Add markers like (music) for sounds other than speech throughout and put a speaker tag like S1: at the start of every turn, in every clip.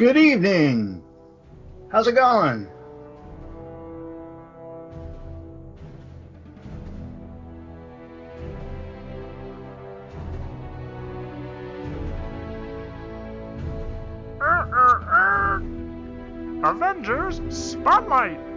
S1: Good evening. How's it going? Uh, uh, uh.
S2: Avengers Spotlight.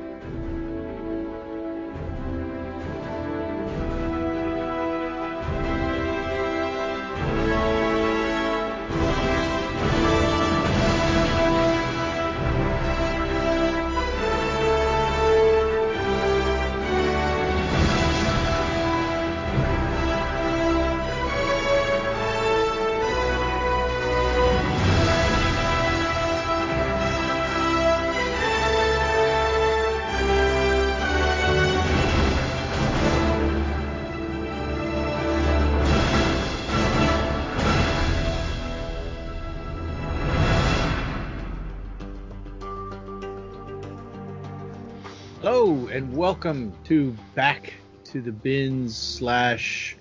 S3: And welcome to back to the bins slash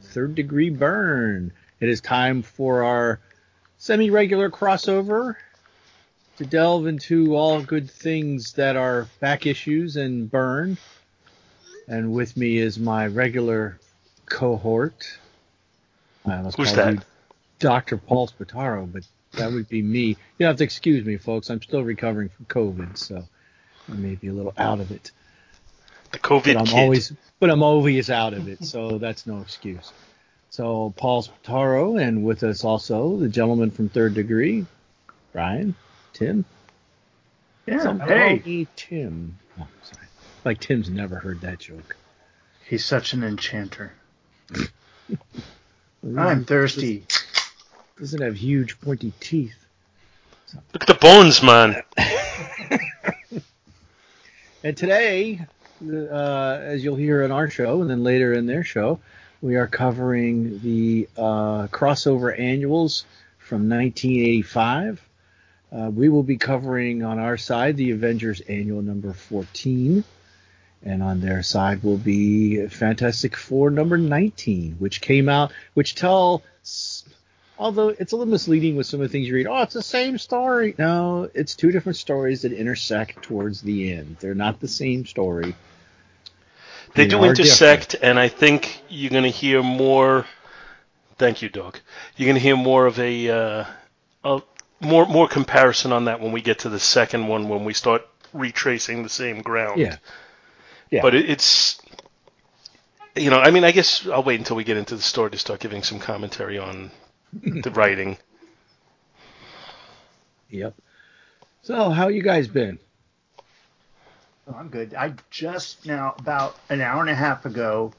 S3: third degree Byrne. It is time for our semi-regular crossover to delve into all good things that are back issues and Byrne. And with me is my regular cohort. I almost
S4: Who's
S3: you
S4: that?
S3: Dr. Paul Spataro, but that would be me. You have to excuse me, folks. I'm still recovering from COVID, so I may be a little out of it.
S4: The COVID
S3: But I'm
S4: kid.
S3: always, but I'm always out of it, so that's no excuse. So Paul Spataro, and with us also the gentleman from Third Degree, Brian, Tim.
S1: Yeah.
S3: Some
S1: Hey,
S3: call me Tim. Oh, sorry. Like Tim's never heard that joke.
S1: he's such an enchanter. (laughs) I'm thirsty.
S3: Doesn't have huge pointy teeth.
S4: Look at the bones, man. (laughs)
S3: And today, uh, as you'll hear in our show and then later in their show, we are covering the uh, crossover annuals from 1985. Uh, we will be covering on our side the Avengers annual number 14, and on their side will be Fantastic Four number 19, which came out, which tell. Although it's a little misleading with some of the things you read. Oh, it's the same story. No, it's two different stories that intersect towards the end. They're not the same story.
S4: They
S3: They
S4: do intersect, and I think you're going to hear more. Thank you, dog. You're going to hear more of a, uh, a more more comparison on that when we get to the second one when we start retracing the same ground.
S3: Yeah. Yeah.
S4: But it, it's you know, I mean, I guess I'll wait until we get into the story to start giving some commentary on the writing.
S3: Yep. So, how you guys been?
S1: Oh, I'm good. I just now, about an hour and a half ago,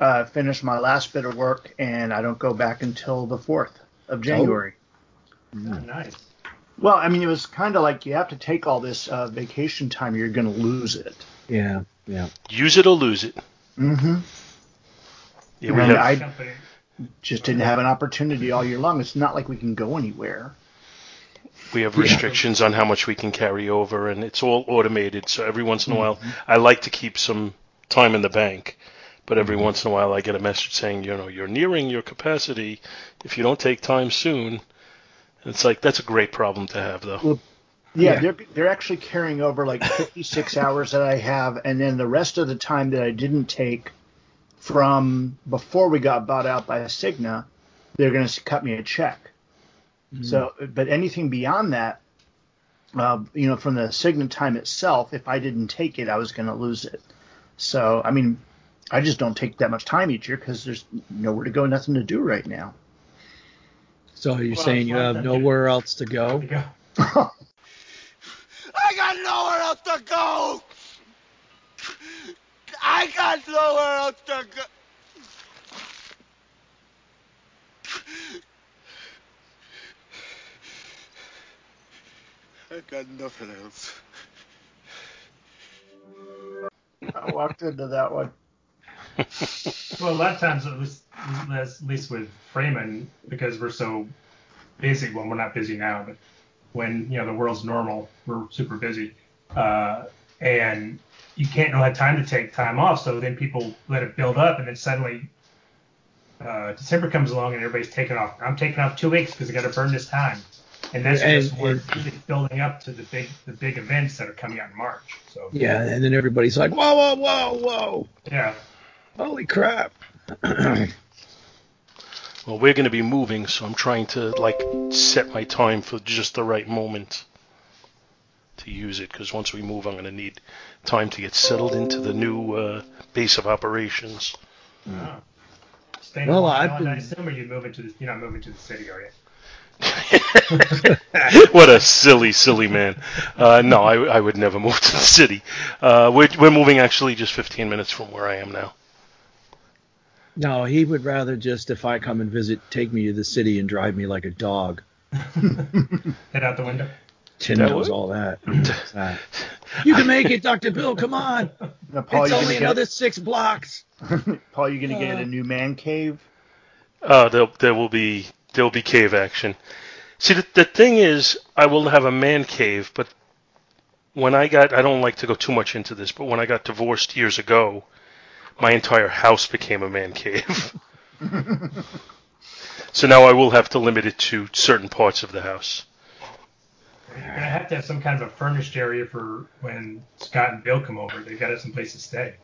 S1: uh, finished my last bit of work, and I don't go back until the 4th of January.
S2: nice.
S1: Well, I mean, it was kind of like you have to take all this uh, vacation time, you're going to lose it.
S3: Yeah. Yeah.
S4: Use it or lose it.
S1: Mm-hmm.
S4: Yeah, we
S1: And
S4: have,
S1: I
S2: Company.
S1: Just didn't have an opportunity all year long. It's not like we can go anywhere.
S4: we have
S3: Yeah.
S4: restrictions on how much we can carry over, and it's all automated. So every once in a while,
S3: Mm-hmm.
S4: I like to keep some time in the bank, but every
S3: Mm-hmm.
S4: once in a while, I get a message saying, you know, you're nearing your capacity. If you don't take time soon, it's like that's a great problem to have, though.
S1: Yeah,
S3: Yeah.
S1: they're they're actually carrying over like 56 hours that I have, and then the rest of the time that I didn't take from before we got bought out by Cigna, they're going to cut me a check. So, but anything beyond that, uh, you know, from the Cigna time itself, if I didn't take it, I was going to lose it. So, I mean, I just don't take that much time each year because there's nowhere to go, nothing to do right now.
S3: So, you're
S2: Well,
S3: saying you have nowhere else to
S2: There
S3: go?
S2: we (laughs) go.
S5: I got nowhere else to go. I got nowhere else to go. I got nothing else.
S1: I walked into that one.
S2: Well, a lot of times, at least, at least with Freeman, because we're so busy. Well, we're not busy now, but when you know the world's normal, we're super busy, uh, and you can't really have time to take time off. So then people let it build up, and then suddenly uh, December comes along and everybody's taking off. I'm taking off two weeks because I got to burn this time. And that's
S3: And-
S2: just we're
S3: and-
S2: building up to the big the big events that are coming out in March. So
S3: Yeah, and then everybody's like, whoa, whoa, whoa, whoa,
S2: yeah,
S3: holy crap. (clears throat)
S4: Well, we're going to be moving, so I'm trying to like set my time for just the right moment to use it. Because once we move, I'm going to need time to get settled into the new uh, base of operations.
S2: oh.
S3: Well, I've
S2: Island, I
S3: been-
S2: assume are you moving to the, you're not moving to the city, are you? (laughs)
S4: what a silly, silly man. Uh, no, I, I would never move to the city. Uh, we're, we're moving actually just 15 minutes from where I am now.
S3: No, he would rather just, if I come and visit, take me to the city and drive me like a dog. (laughs)
S2: Head out the window.
S3: Tim knows
S4: would-
S3: all that. (clears throat) What's? You can make it, Dr. Bill, come on.
S1: Now, Paul,
S3: it's
S1: you
S3: only
S1: gonna
S3: another
S1: get,
S3: six blocks. (laughs)
S1: Paul, you're gonna get
S3: Uh,
S1: a new man cave?
S4: Uh, there, there will be there will be cave action. See, the, the thing is, I will have a man cave, but when I got, I don't like to go too much into this, but when I got divorced years ago, my entire house became a man cave. (laughs) (laughs) so now I will have to limit it to certain parts of the house.
S2: You're gonna have to have some kind of a furnished area for when Scott and Bill come over. They've got to have some place to stay.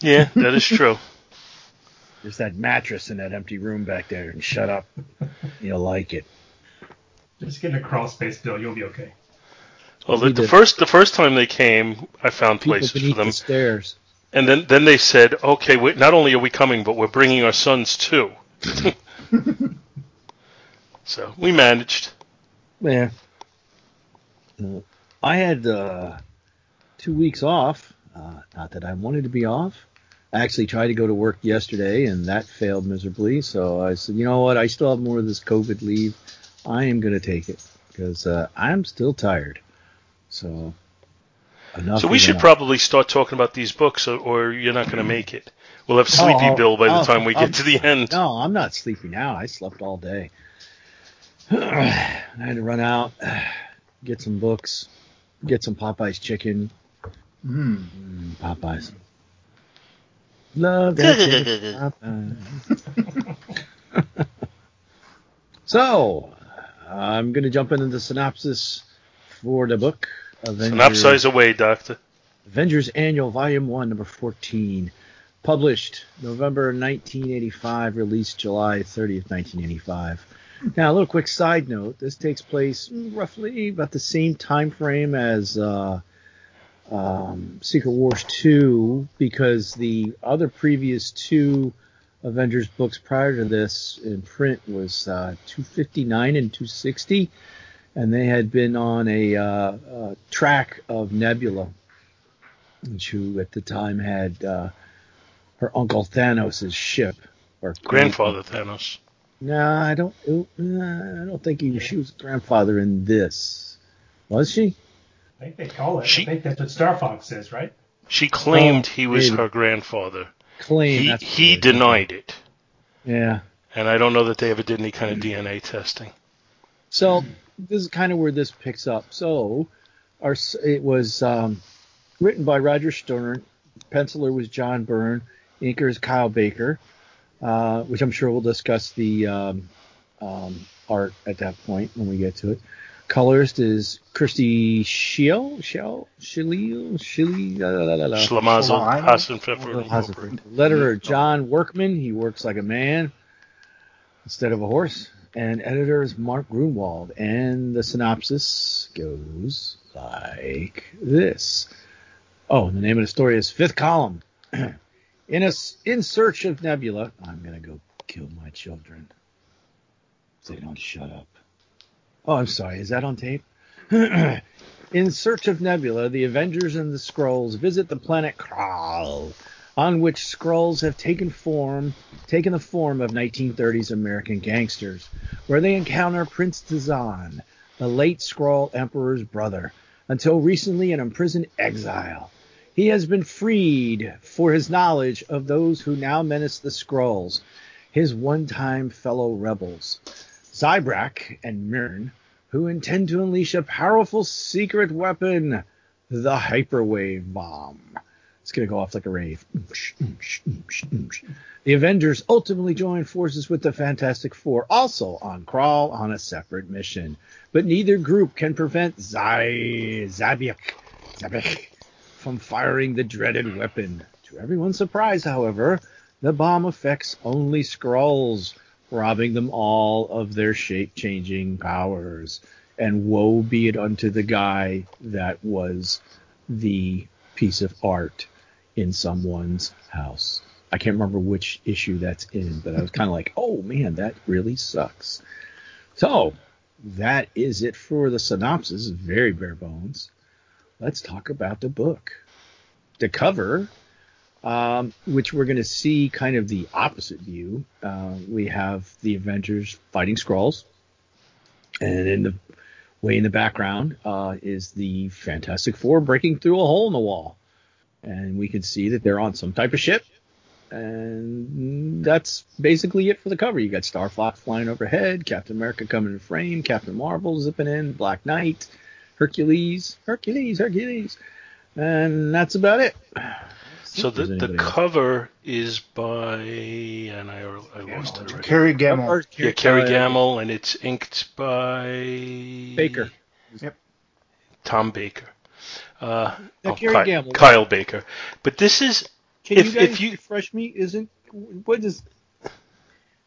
S4: Yeah, that is true. (laughs)
S3: There's that mattress in that empty room back there, and shut up. You'll like it.
S2: Just get in a crawl space, Bill. You'll be okay.
S4: Well, the,
S3: We
S4: the first the first time they came, I found
S3: People
S4: places for them.
S3: the stairs.
S4: And then, then they said, okay, wait, not only are we coming, but we're bringing our sons too. (laughs) (laughs) so we managed.
S3: Yeah. I had uh, two weeks off. Uh, not that I wanted to be off. I actually tried to go to work yesterday, and that failed miserably. So I said, you know what? I still have more of this COVID leave. I am going to take it because uh, I'm still tired. So enough.
S4: So we should
S3: enough.
S4: probably start talking about these books, or, or you're not going to make it. We'll have Sleepy
S3: Oh,
S4: Bill by the
S3: oh,
S4: time we
S3: oh,
S4: get to the end.
S3: No, I'm not sleepy now. I slept all day. (sighs) I had to run out, (sighs) get some books, get some Popeyes chicken.
S1: Hmm.
S3: Mm, Popeyes. Love that (laughs) chicken Popeyes. (laughs) so, I'm going to jump into the synopsis for the book. Avengers,
S4: Synopsize away, Doctor.
S3: Avengers Annual Volume 1, number 14. Published November 1985, released July 30th, 1985. Now, a little quick side note. This takes place roughly about the same time frame as uh, um, Secret Wars 2, because the other previous two Avengers books prior to this in print was uh, 259 and 260, and they had been on a, uh, uh track of Nebula, which who at the time had uh, her uncle Thanos' ship or
S4: Grandfather Thanos.
S3: No, I don't. uh, I don't think he, she was a grandfather in this. Was she?
S2: I think they call it.
S4: She-
S2: I think that's what Star Fox says, right?
S4: She claimed
S3: Oh,
S4: he was
S3: maybe.
S4: her grandfather.
S3: Claim.
S4: He he denied it,
S3: Yeah.
S4: and I don't know that they ever did any kind of DNA testing.
S3: So this is kind of where this picks up. So, our it was um, written by Roger Stern, penciler was John Byrne, inker is Kyle Baker, uh, which I'm sure we'll discuss the um, um, art at that point when we get to it. Colorist is Christy la.
S4: Schlemazel,
S1: Schlein?
S4: Hassenpfeffer,
S3: Hasselhoff. Letterer John Workman. He works like a man instead of a horse. And editor is Mark Gruenwald. And the synopsis goes like this. Oh, and the name of the story is Fifth Column. (clears throat) in a, in search of Nebula. I'm gonna go kill my children. They don't shut up. Oh, I'm sorry. Is that on tape? (clears throat) In search of Nebula, the Avengers and the Skrulls visit the planet Kral, on which Skrulls have taken form, taken the form of 1930s American gangsters, where they encounter Prince Tazan, the late Skrull Emperor's brother, until recently an imprisoned exile. He has been freed for his knowledge of those who now menace the Skrulls, his one-time fellow rebels, Zybrak and Myrn, who intend to unleash a powerful secret weapon, the hyperwave bomb. It's gonna go off like a rave. The Avengers ultimately join forces with the Fantastic Four, also on Kral on a separate mission. But neither group can prevent Zai Zabiak, Zabiak from firing the dreaded weapon. To everyone's surprise, however, the bomb affects only Skrulls, robbing them all of their shape-changing powers. And woe be it unto the guy that was the piece of art in someone's house. I can't remember which issue that's in, but I was kind of like, oh man, that really sucks. So that is it for the synopsis. Very bare bones. Let's talk about the book. The cover, um, which we're going to see kind of the opposite view. Uh, we have the Avengers fighting Skrulls, and in the way in the background uh, is the Fantastic Four breaking through a hole in the wall, and we can see that they're on some type of ship and that's basically it for the cover. You got Star Fox flying overhead, Captain America coming in frame, Captain Marvel zipping in, Black Knight, Hercules, Hercules, Hercules, and that's about it.
S4: So the, the cover is by and I, I lost it already.
S1: Kerry Gammill.
S4: Yeah, Kerry Gammill, and it's inked by
S3: Baker.
S1: Yep.
S4: Tom Baker. Uh,
S3: Yeah,
S4: oh,
S3: Kerry
S4: Ky-
S3: Gammill.
S4: Kyle Baker. But this is
S3: Can
S4: If-
S3: you guys
S4: if you-
S3: refresh me? Isn't what does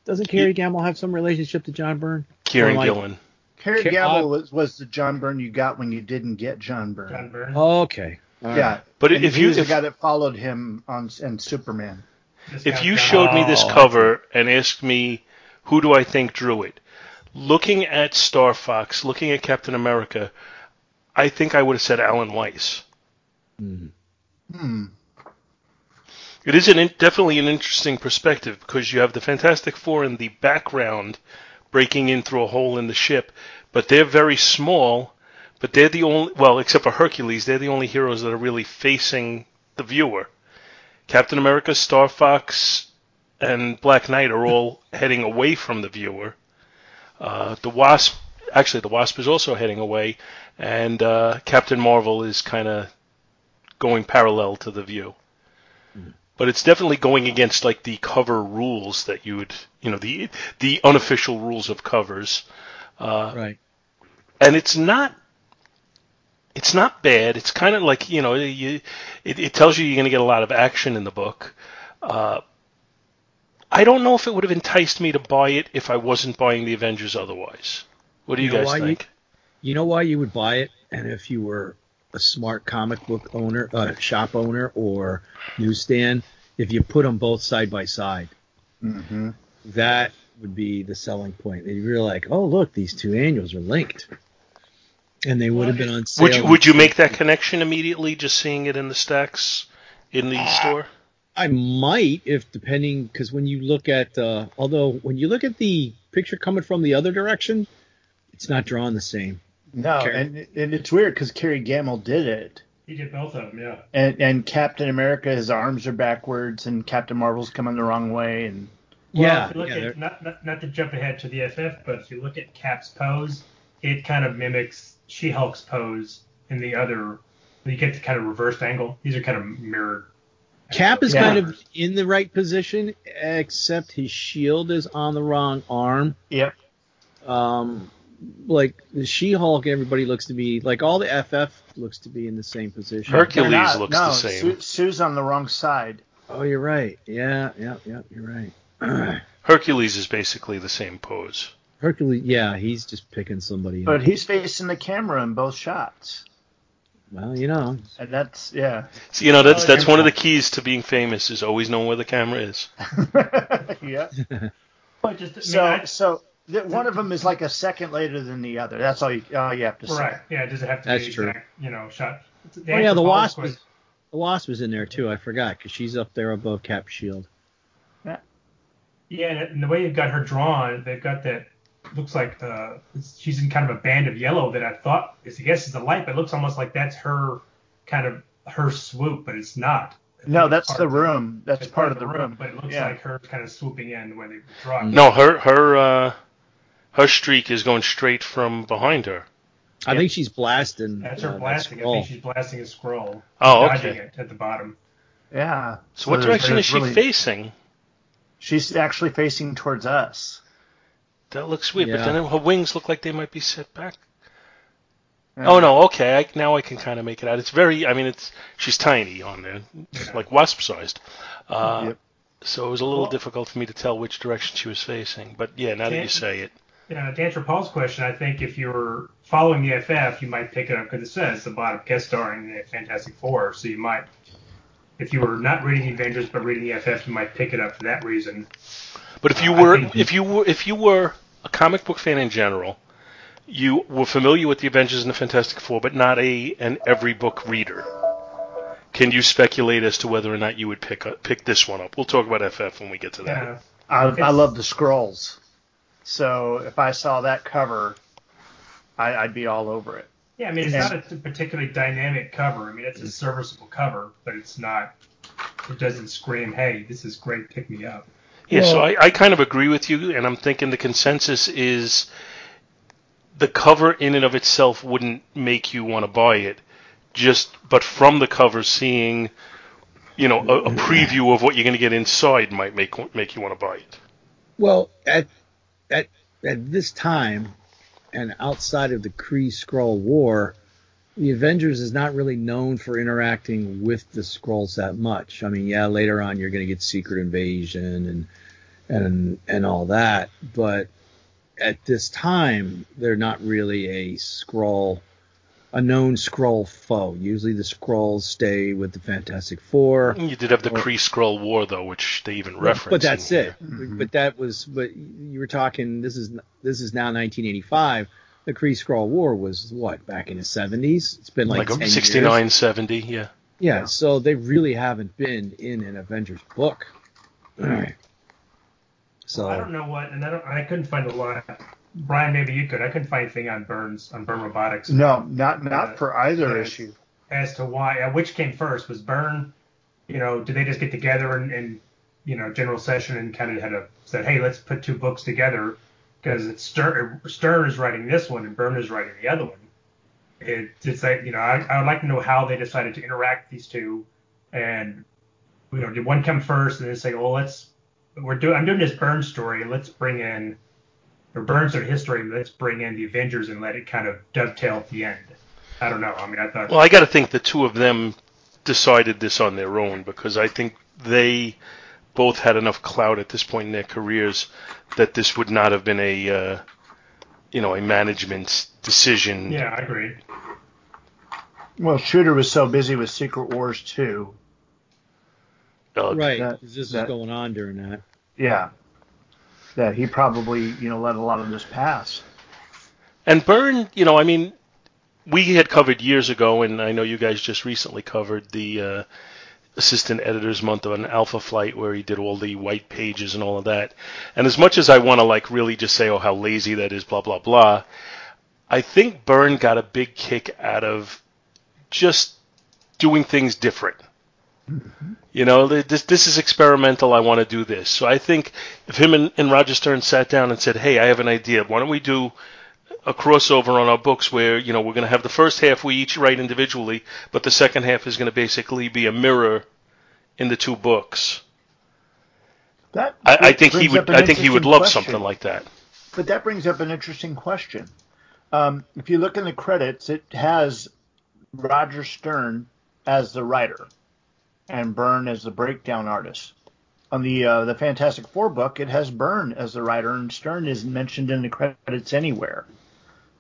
S3: doesn't Kerry Gammill have some relationship to John Byrne?
S4: Kieran
S3: Or like-
S4: Gillen.
S1: Kerry
S3: Ke-
S1: Gammill
S3: uh,
S1: was, was the John Byrne you got when you didn't get John Byrne.
S2: John Byrne.
S3: Okay. All right.
S1: yeah,
S4: But
S1: and
S4: if you
S1: was the
S4: if,
S1: guy that followed him on and Superman.
S4: If you
S2: John
S4: showed me this
S3: Oh,
S4: cover and asked me who do I think drew it, looking at Star Fox, looking at Captain America, I think I would have said Alan Weiss.
S3: Mhm.
S1: Hmm.
S4: It is an in, definitely an interesting perspective because you have the Fantastic Four in the background breaking in through a hole in the ship, but they're very small. But they're the only well, except for Hercules, they're the only heroes that are really facing the viewer. Captain America, Star Fox, and Black Knight are all (laughs) heading away from the viewer. Uh, the Wasp, actually, the Wasp is also heading away, and uh, Captain Marvel is kind of going parallel to the view but it's definitely going against like the cover rules that you would, you know, the the unofficial rules of covers. Uh,
S3: Right.
S4: and it's not it's not bad. It's kind of like you know, you it, it tells you you're going to get a lot of action in the book. Uh, I don't know if it would have enticed me to buy it if I wasn't buying the Avengers otherwise. What do you,
S3: You know
S4: guys
S3: why you-
S4: think?
S3: You know why you would buy it, and if you were a smart comic book owner, uh, shop owner, or newsstand, if you put them both side by side,
S1: Mm-hmm.
S3: That would be the selling point. They'd be like, "Oh, look, these two annuals are linked," and they would have been on sale.
S4: Would you would you make that connection immediately just seeing it in the stacks in the store?
S3: I might, if depending, because when you look at, uh, although when you look at the picture coming from the other direction, it's not drawn the same.
S1: No,
S3: Kerry-
S1: and and it's weird because Kerry Gammill did it,
S2: He did both of them, yeah.
S1: and and Captain America, his arms are backwards, and Captain Marvel's coming the wrong way, and
S2: Well,
S3: yeah,
S2: if you look
S3: yeah,
S2: at, not, not, not to jump ahead to the FF, but if you look at Cap's pose, it kind of mimics She-Hulk's pose in the other. You get the kind of reversed angle. These are kind of mirrored.
S3: Cap is
S1: Yeah.
S3: kind of in the right position, except his shield is on the wrong arm.
S1: yep,
S3: Um, like the She-Hulk, everybody looks to be like all the FF looks to be in the same position.
S4: Hercules
S1: not-
S4: looks
S1: no,
S4: the same.
S1: Sue, Sue's on the wrong side.
S3: Oh, you're right. Yeah, yeah, yeah. You're right. (clears throat)
S4: Hercules is basically the same pose.
S3: Hercules, yeah, he's just picking somebody.
S1: But
S3: up.
S1: he's facing the camera in both shots,
S3: well, you know,
S1: and that's yeah,
S4: So, you know, that's that's one of the (laughs) keys to being famous is always knowing where the camera is. (laughs)
S1: yeah. (laughs)
S2: But just, I mean,
S1: So
S2: I-
S1: so th- one of them is like a second later than the other. That's all you all you have to say.
S2: right. Yeah, does it have to
S3: That's
S2: be
S3: true.
S2: exact, you know, shot?
S3: oh yeah, the wasp was the wasp was in there too. I forgot because she's up there above Cap Shield.
S2: Yeah, and- and the way they've got her drawn, they've got that. Looks like uh, she's in kind of a band of yellow that I thought is, I guess, is a light, but it looks almost like that's her kind of her swoop, but it's not. I
S1: No, that's the room. That's
S2: it's
S1: part of the room.
S2: but it looks
S1: Yeah.
S2: like her kind of swooping in when they draw. it.
S4: No, her her uh, her streak is going straight from behind her.
S3: I
S1: Yep.
S3: think she's blasting.
S2: That's
S3: uh,
S2: her
S3: that
S2: blasting. I think she's blasting a Skrull.
S4: Oh,
S2: dodging
S4: okay.
S2: it at the bottom.
S1: Yeah.
S4: So, what direction is she
S1: really-
S4: facing?
S1: She's actually facing towards us.
S4: That looks weird, but then her wings look like they might be set back.
S1: Yeah.
S4: Oh no, okay. I, now I can kind of make it out. It's very. I mean, it's she's tiny on there, like wasp sized. Uh,
S1: Yep.
S4: So it was a little
S2: Well-
S4: difficult for me to tell which direction she was facing. But yeah, now that you say it,
S2: You know, to answer Paul's question, I think if you're following the FF, you might pick it up because it says the bottom guest starring the Fantastic Four. So you might, if you were not reading the Avengers but reading the FF, you might pick it up for that reason.
S4: but if you
S2: I
S4: were,
S2: think-
S4: if you were, if you were a comic book fan in general, you were familiar with the Avengers and the Fantastic Four, but not a an every book reader. Can you speculate as to whether or not you would pick up, pick this one up? We'll talk about FF when we get to that.
S2: Yeah.
S1: I, I love the Skrulls. So if I saw that cover, I, I'd be all over it.
S2: Yeah, I mean, it's
S1: Yeah.
S2: not a particularly dynamic cover. I mean, it's a mm-hmm. serviceable cover, but it's not. It doesn't scream, "Hey, this is great, pick me up."
S4: Yeah, so I, I kind of agree with you, and I'm thinking the consensus is the cover in and of itself wouldn't make you want to buy it. Just, but from the cover, seeing, you know, a, a mm-hmm. preview of what you're going to get inside might make make you want to buy it.
S3: Well, at at at this time, and outside of the Kree Skrull War, the Avengers is not really known for interacting with the Skrulls that much. I mean, yeah, later on you're going to get Secret Invasion and and and all that, but at this time they're not really a Skrull, a known Skrull foe. Usually the Skrulls stay with the Fantastic Four.
S4: You did have the
S3: Or-
S4: Kree Skrull War though, which they even reference.
S3: But that's
S4: in
S3: it.
S4: here.
S3: But that was. But you were talking. This is this is now 1985. The Kree Skrull War was what back in the 70s. It's been like,
S4: Like,
S3: 10
S4: 69,
S3: Years.
S4: 70, yeah.
S3: Yeah, So they really haven't been in an Avengers book. (clears throat) So
S2: I don't know what, and I don't. I couldn't find a lot. Brian, maybe you could. I couldn't find anything on Burns on Byrne Robotics.
S1: No, not not
S2: Uh,
S1: for either
S2: yeah.
S1: issue.
S2: as to why uh, which came first was Byrne. You know, did they just get together and, and you know general session and kind of had a said, hey, let's put two books together because it's Stern, Stern is writing this one and Byrne is writing the other one. It, it's like you know I, I would like to know how they decided to interact these two, and you know did one come first and then say, well let's we're doing I'm doing this Byrne story let's bring in or Burns or history let's bring in the Avengers and let it kind of dovetail at the end. I don't know. I mean I thought
S4: Well, I got to think the two of them decided this on their own because I think they both had enough clout at this point in their careers that this would not have been a uh, you know a management decision.
S2: Yeah, I agree.
S1: Well, Shooter was so busy with Secret Wars 2.
S4: Uh,
S3: right,
S1: that-
S3: 'cause this
S1: that-
S3: is going on during that.
S1: Yeah. That he probably, you know, let a lot of this pass.
S4: And Byrne, you know, I mean, we had covered years ago, and I know you guys just recently covered the uh, assistant editors month on Alpha Flight, where he did all the white pages and all of that. And as much as I want to like really just say, oh, how lazy that is, blah blah blah, I think Byrne got a big kick out of just doing things different. You know, this this is experimental. I want to do this. So I think if him and, and Roger Stern sat down and said, "Hey, I have an idea. Why don't we do a crossover on our books where you know we're going to have the first half we each write individually, but the second half is going to basically be a mirror in the two books."
S1: That
S4: I, I think he would. I think he would love
S1: question.
S4: something like that.
S1: But that brings up an interesting question. Um, if you look in the credits, it has Roger Stern as the writer and Byrne as the breakdown artist. On the uh, the Fantastic Four book, it has Byrne as the writer, and Stern isn't mentioned in the credits anywhere.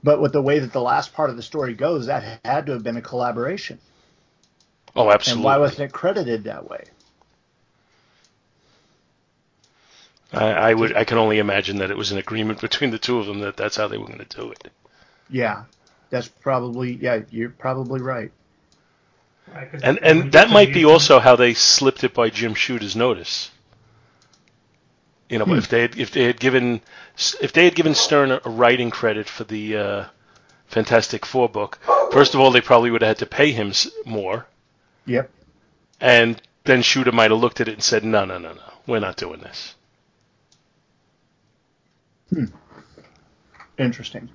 S1: But with the way that the last part of the story goes, that had to have been a collaboration.
S4: Oh, absolutely.
S1: And why wasn't it credited that way?
S4: I, I would. I can only imagine that it was an agreement between the two of them that that's how they were going to do it.
S1: Yeah, that's probably yeah. You're probably right.
S2: Right, 'cause
S4: And and that might be
S2: the-
S4: also how they slipped it by Jim Shooter's notice. You know, if they had, if they had given if they had given Stern a writing credit for the uh, Fantastic Four book, first of all, they probably would have had to pay him more,
S1: Yep.
S4: and then Shooter might have looked at it and said, "No, no, no, no, we're not doing this." Hmm.
S1: Interesting.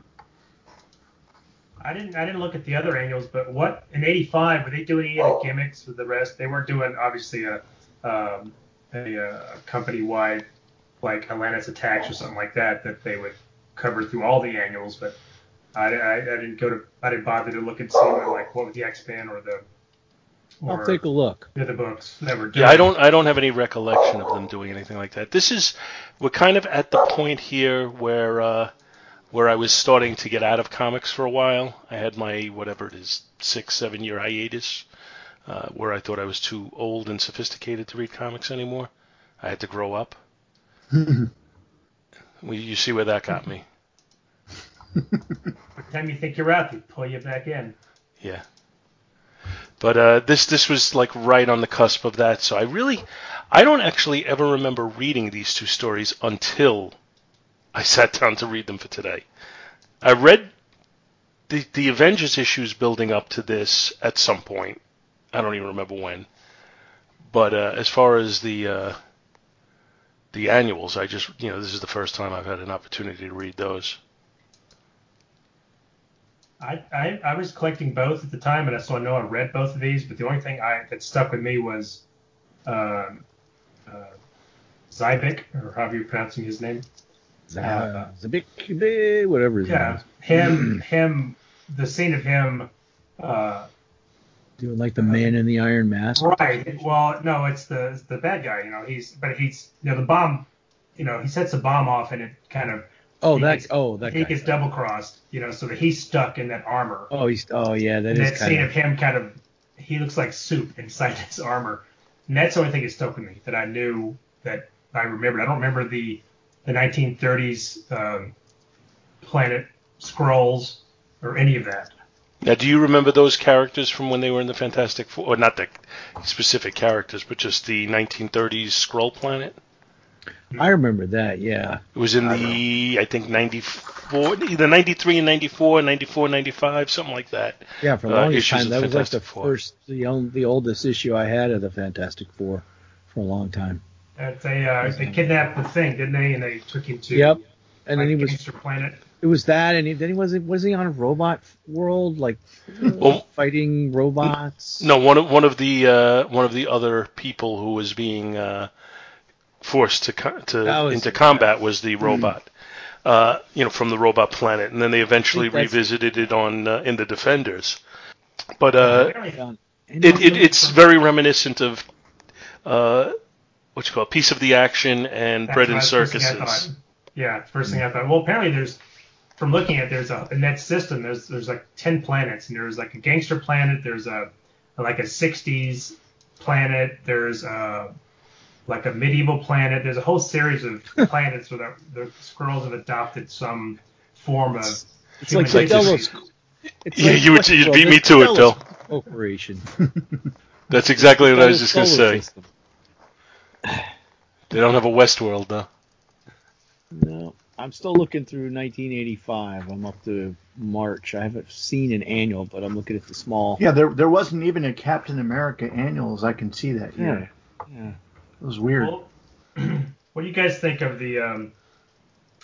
S2: I didn't I didn't look at the other annuals, but what in '85 were they doing any of the gimmicks with the rest? They weren't doing obviously a um, a, a company wide like Atlantis Attacks or something like that that they would cover through all the annuals, but I, I, I didn't go to I didn't bother to look and see like what was the X Men or the or
S3: I'll take a look.
S2: the other books that were doing.
S4: Yeah, I don't I don't have any recollection of them doing anything like that. This is we're kind of at the point here where uh, where I was starting to get out of comics for a while. I had my whatever it is six seven year hiatus uh, where I thought I was too old and sophisticated to read comics anymore. I had to grow up. (laughs) you see where that got me.
S2: By the time you think you're out, they pull you back in.
S4: Yeah. But uh, this this was like right on the cusp of that, so I really I don't actually ever remember reading these two stories until I sat down to read them for today. I read the the Avengers issues building up to this at some point. I don't even remember when. But uh, as far as the uh, the annuals, I just you know this is the first time I've had an opportunity to read those.
S2: I, I, I was collecting both at the time, and so I know I read both of these. But the only thing I that stuck with me was um, uh, Zybic, or however you're pronouncing his name.
S3: Uh, Zabik, whatever his name
S2: Yeah,
S3: is.
S2: him, him, the scene of him. Uh,
S3: Doing like the man in the iron mask.
S2: right. Well, no, it's the it's the bad guy. You know, he's but he's you know the bomb. You know, he sets a bomb off, and it kind of
S3: Oh, that.
S2: gets-
S3: Oh, that
S2: he
S3: guy.
S2: gets double crossed. You know, so that he's stuck in that armor.
S3: Oh, he's. Oh, yeah. That
S2: and
S3: is
S2: that scene
S3: of.
S2: of him kind of he looks like soup inside (laughs) his armor. And that's the only thing that stuck with me that I knew that I remembered. I don't remember the the 1930s um, planet Skrulls or any of that.
S4: Now, do you remember those characters from when they were in the Fantastic Four? Or not the specific characters, but just the 1930s Skrull planet?
S3: I remember that. Yeah.
S4: It was in the, I think, 94, either 93 and 94, 94, 95, something like that.
S3: Yeah. For the
S4: Uh,
S3: longest
S4: issues
S3: time,
S4: of
S3: that was like the
S4: Four.
S3: first, the only, the oldest issue I had of the Fantastic Four for a long time.
S2: That they uh, they kidnapped the thing, didn't they? And they took him to
S3: Yep. And then he was.
S2: Gangster Planet.
S3: It was that, and he, then he was. Was he on a robot world, like
S4: Well,
S3: fighting robots?
S4: no, one of one of the uh, one of the other people who was being uh, forced to to
S3: was-
S4: into combat was the robot. Uh, you know, from the robot planet, and then they eventually revisited it on uh, in the Defenders. But uh,
S2: Apparently-
S4: it, it it's very reminiscent of uh, what you call it, Piece of the Action and
S2: That's
S4: Bread and
S2: I- first thing I
S4: Circuses.
S2: Yeah, first thing I thought. Well, apparently there's, from looking at, there's a in that system. There's there's like ten planets, and there's like a gangster planet. There's a like a '60s planet. There's a like a medieval planet. There's a whole series of (laughs) planets where the, the squirrels have adopted some form of.
S3: It's
S2: human
S3: like the
S4: like this-
S3: Delos. It's
S4: Yeah, you would- you'd beat me to it, Bill.
S3: Delos Corporation.
S4: That's exactly what I was just going to say.
S3: system. (sighs)
S4: They don't have a Westworld though.
S3: No, I'm still looking through 1985. I'm up to March. I haven't seen an annual, but I'm looking at the small.
S1: Yeah, there there wasn't even a Captain America annuals. I can see that here.
S3: Yeah.
S1: It was weird.
S2: Well, (clears throat) what do you guys think of the? Um,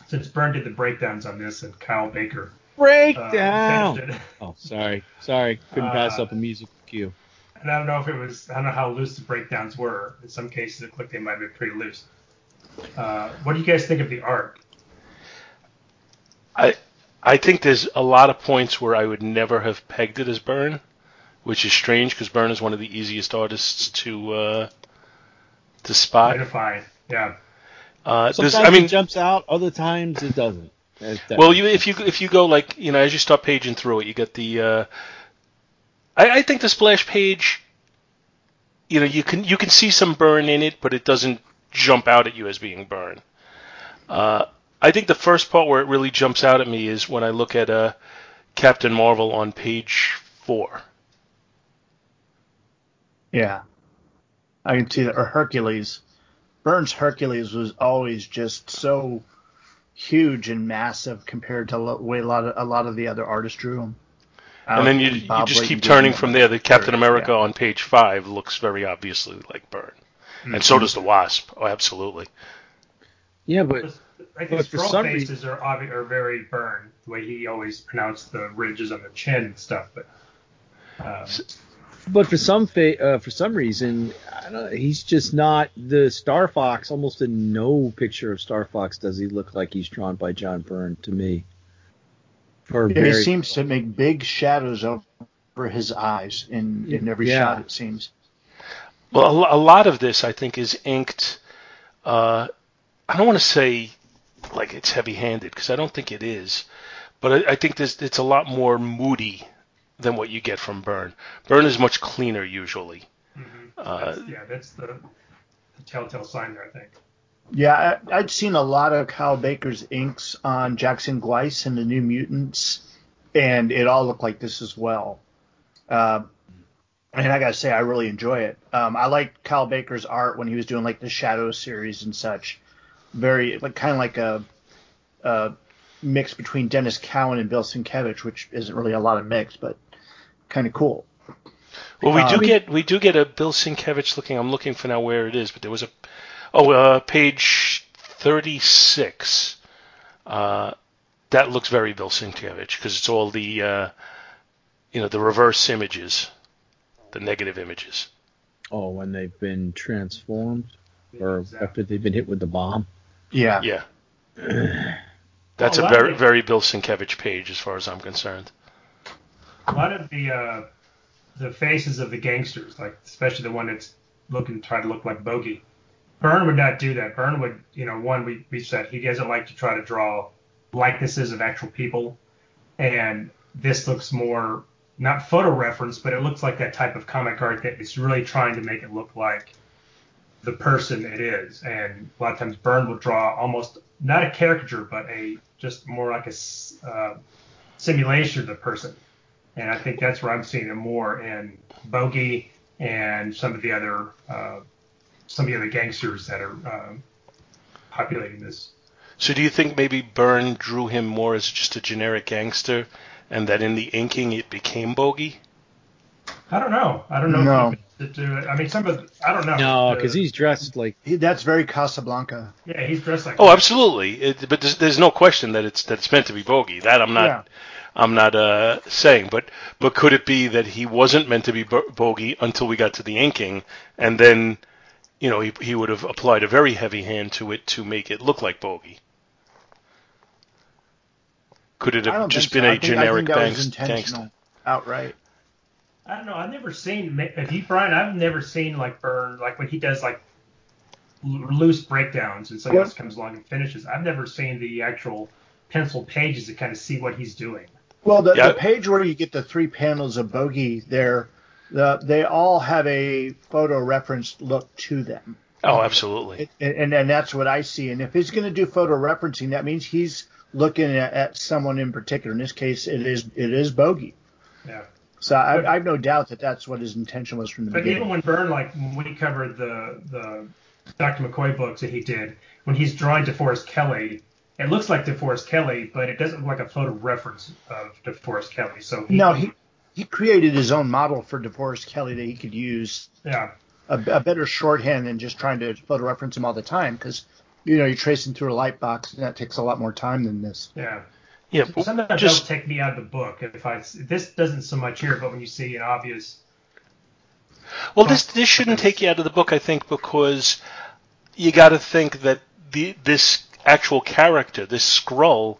S2: since Byrne did the breakdowns on this and Kyle Baker uh,
S3: Breakdown.
S2: finished it.
S3: oh, sorry, sorry. Couldn't pass
S2: Uh,
S3: up a musical cue.
S2: And I don't know if it was, I don't know how loose the breakdowns were. In some cases, it looked like they might have been pretty loose. Uh, what do you guys think of the art?
S4: I I think there's a lot of points where I would never have pegged it as Byrne, which is strange because Byrne is one of the easiest artists to uh, to spot.
S2: Identify. Yeah.
S4: Uh,
S3: Sometimes
S4: I mean,
S3: it jumps out. Other times it doesn't. That- that
S4: well, you, if you if you go like you know as you start paging through it, you get the. Uh, I, I think the splash page. You know, you can you can see some Byrne in it, but it doesn't jump out at you as being Byrne. Uh, I think the first part where it really jumps out at me is when I look at uh, Captain Marvel on page four.
S1: Yeah, I can see that. Or Hercules. Byrne's Hercules was always just so huge and massive compared to the way a lot of a lot of the other artists drew him.
S4: And then you, you just
S1: Layton
S4: keep turning from there. The Captain
S1: better,
S4: America
S1: yeah.
S4: on page five looks very obviously like Byrne, and so does the Wasp. Oh, absolutely.
S3: Yeah, but
S2: like
S3: But
S2: his
S3: for
S2: troll
S3: some
S2: faces are obvi- are very burned, the way he always pronounced the ridges on the chin and stuff. But um,
S3: But for some fa- uh, for some reason, I don't know, he's just not the Star Fox. Almost in no picture of Star Fox does he look like he's drawn by John Byrne to me. For
S1: Yeah,
S3: very
S1: he seems to make big shadows over his eyes in, in every
S3: Yeah.
S1: shot, it seems.
S4: Well, a, a lot of this, I think, is inked. Uh, I don't want to say like it's heavy-handed because I don't think it is, but I, I think there's, it's a lot more moody than what you get from Byrne. Byrne is much cleaner usually. Uh,
S2: that's, yeah, that's the, the telltale sign there, I think.
S1: Yeah, I, I'd seen a lot of Kyle Baker's inks on Jackson Guice and the New Mutants, and it all looked like this as well. Uh, and I gotta say, I really enjoy it. Um, I like Kyle Baker's art when he was doing like the Shadow series and such. Very like kind of like a, a mix between Denys Cowan and Bill Sienkiewicz, which isn't really a lot of mix, but kind of cool.
S4: Well, we do
S1: Um,
S4: get we do get a Bill Sienkiewicz looking. I'm looking for now where it is, but there was a oh uh, page 36. Uh, that looks very Bill Sienkiewicz because it's all the uh, you know the reverse images, the negative images.
S3: oh when they've been transformed or
S2: Exactly.
S3: after they've been hit with the bomb.
S1: Yeah.
S4: Yeah, (clears throat) that's
S2: Well,
S4: a
S2: a
S4: very
S2: of-
S4: very Bill Sienkiewicz page as far as I'm concerned.
S2: A lot of the uh, the faces of the gangsters, like especially the one that's looking try to look like Bogey. Byrne would not do that. Byrne would, you know, one we we said he doesn't like to try to draw likenesses of actual people, and this looks more not photo reference, but it looks like that type of comic art that is really trying to make it look like the person it is. And a lot of times Byrne will draw almost not a caricature, but a just more like a uh, simulation of the person. And I think that's where I'm seeing it more in Bogey and some of the other uh, some of the other gangsters that are um, populating this.
S4: So do you think maybe Byrne drew him more as just a generic gangster, and that in the inking it became Bogey?
S2: I don't know. I don't know.
S1: No.
S2: If he do it. I mean, some of I don't know.
S3: No, because he's dressed like
S1: He, that's very Casablanca.
S2: yeah he's dressed like
S4: Oh, absolutely. It, but there's, there's no question that it's that it's meant to be Bogey. That I'm not.
S1: Yeah.
S4: I'm not uh, saying, but but could it be that he wasn't meant to be bo- Bogey until we got to the inking, and then, you know, he he would have applied a very heavy hand to it to make it look like Bogey. Could it have just been
S1: so.
S4: a
S1: I think,
S4: generic
S1: I think that was intentional,
S4: gangster?
S1: outright.
S2: I don't know. I've never seen if you Brian. I've never seen like Byrne like when he does like loose breakdowns and somebody
S1: What?
S2: else comes along and finishes. I've never seen the actual pencil pages to kind of see what he's doing.
S1: Well, the,
S4: Yeah.
S1: the page where you get the three panels of Bogey there, the, they all have a photo referenced look to them.
S4: Oh, absolutely.
S1: And, and, and that's what I see. And if he's going to do photo referencing, that means he's looking at, at someone in particular. In this case, it is it is Bogey.
S2: Yeah.
S1: So I, I have no doubt that that's what his intention was from the
S2: But
S1: beginning.
S2: But even when Byrne, like when we covered the the Dr. McCoy books that he did, when he's drawing DeForest Kelley, it looks like DeForest Kelley, but it doesn't look like a photo reference of DeForest Kelley. So he,
S1: no, he he created his own model for DeForest Kelley that he could use
S2: yeah,
S1: a, a better shorthand than just trying to photo reference him all the time because you know you're tracing through a light box and that takes a lot more time than this.
S2: yeah.
S4: Yeah, but
S2: Sometimes
S4: just
S2: that'll take me out of the book if I this doesn't so much here, but when you see an obvious
S4: Well, this this shouldn't take you out of the book, I think, because you got to think that the this actual character, this Skrull,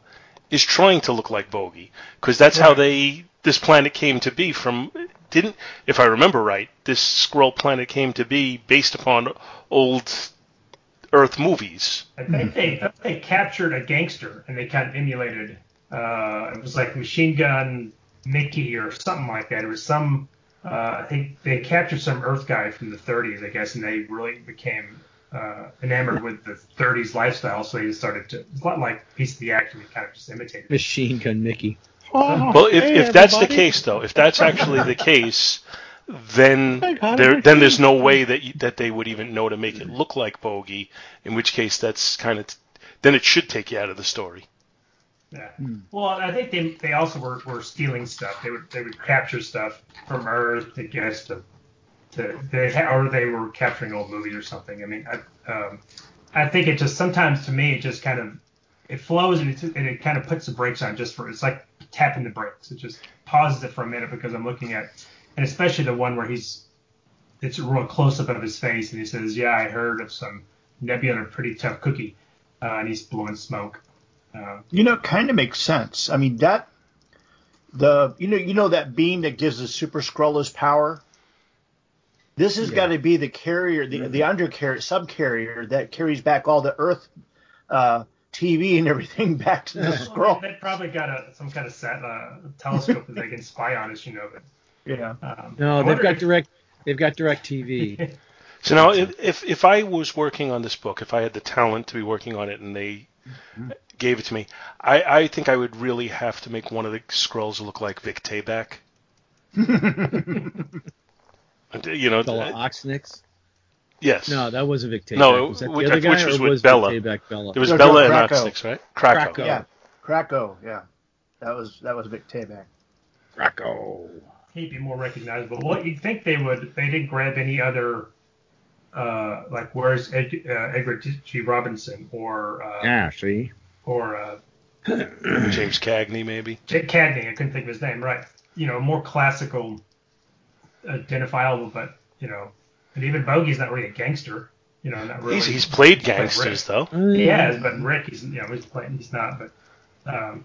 S4: is trying to look like Bogey, because that's how they this planet came to be. From didn't, if I remember right, this Skrull planet came to be based upon old Earth movies.
S2: I think they they captured a gangster and they kind of emulated. Uh, it was like Machine Gun Mickey or something like that. It was some. Uh, I think they captured some Earth guy from the 30s, I guess, and they really became uh, enamored with the 30s lifestyle. So they just started to. It's a lot like Piece of the Action. They kind of just imitated.
S3: Machine Gun Mickey.
S4: Well, if,
S3: Hey,
S4: if that's the case, though, if that's actually the (laughs) case, then
S3: I got a
S4: there then there's no way that you, that they would even know to make it look like Bogey. In which case, that's kind of then it should take you out of the story.
S2: Yeah. Well, I think they they also were, were stealing stuff. They would they would capture stuff from Earth, I guess, to to they or they were capturing old movies or something. I mean, I, um, I think it just sometimes to me it just kind of it flows and it, and it kind of puts the brakes on just for it's like tapping the brakes. It just pauses it for a minute because I'm looking at, and especially the one where he's it's a real close up of his face and he says, "Yeah, I heard of some Nebula pretty tough cookie," uh, and he's blowing smoke. Uh,
S1: You know, it kind of makes sense. I mean, that the you know you know that beam that gives the Super Skrull his power. This has
S3: Yeah.
S1: got to be the carrier, the the undercarrier, subcarrier that carries back all the Earth uh, TV and everything (laughs) back to the
S2: well,
S1: Skrull.
S2: they probably got a some kind of set uh, telescope that they can spy on us, you know. But
S1: Yeah.
S2: um,
S3: No, they've got
S2: if-
S3: direct. They've got direct TV. (laughs)
S4: So now, if, if if I was working on this book, if I had the talent to be working on it, and they gave it to me, I, I think I would really have to make one of the Skrulls look like Vic Tayback. (laughs) You know,
S3: the
S4: uh,
S3: Oxmyx.
S4: Yes.
S3: No, that wasn't Vic Tayback.
S4: No,
S3: was that
S4: which-
S3: the other guy,
S4: which was
S3: or
S4: with
S3: was
S4: Bela.
S3: Vic Tayback Bela?
S4: There was
S1: No, no,
S4: Bela and
S1: Krakow.
S4: Oxmyx, right? Krakow.
S3: Krakow.
S1: Yeah. Krakow. Yeah. That was that was Vic Tayback.
S3: Rocco.
S2: he'd be more recognizable. What you'd think they would? They didn't grab any other, uh, like where's Ed, uh, Edgar G. Robinson or uh,
S3: Yeah, see.
S2: or uh, (clears throat)
S4: James Cagney, maybe.
S2: Jake Cagney. I couldn't think of his name. Right. You know, more classical, identifiable, but you know, and even Bogey's not really a gangster. You know, not really.
S4: He's, he's played
S2: played
S4: gangsters, though.
S2: He has, but Rick, he's you know, he's playing. He's not, but. Um,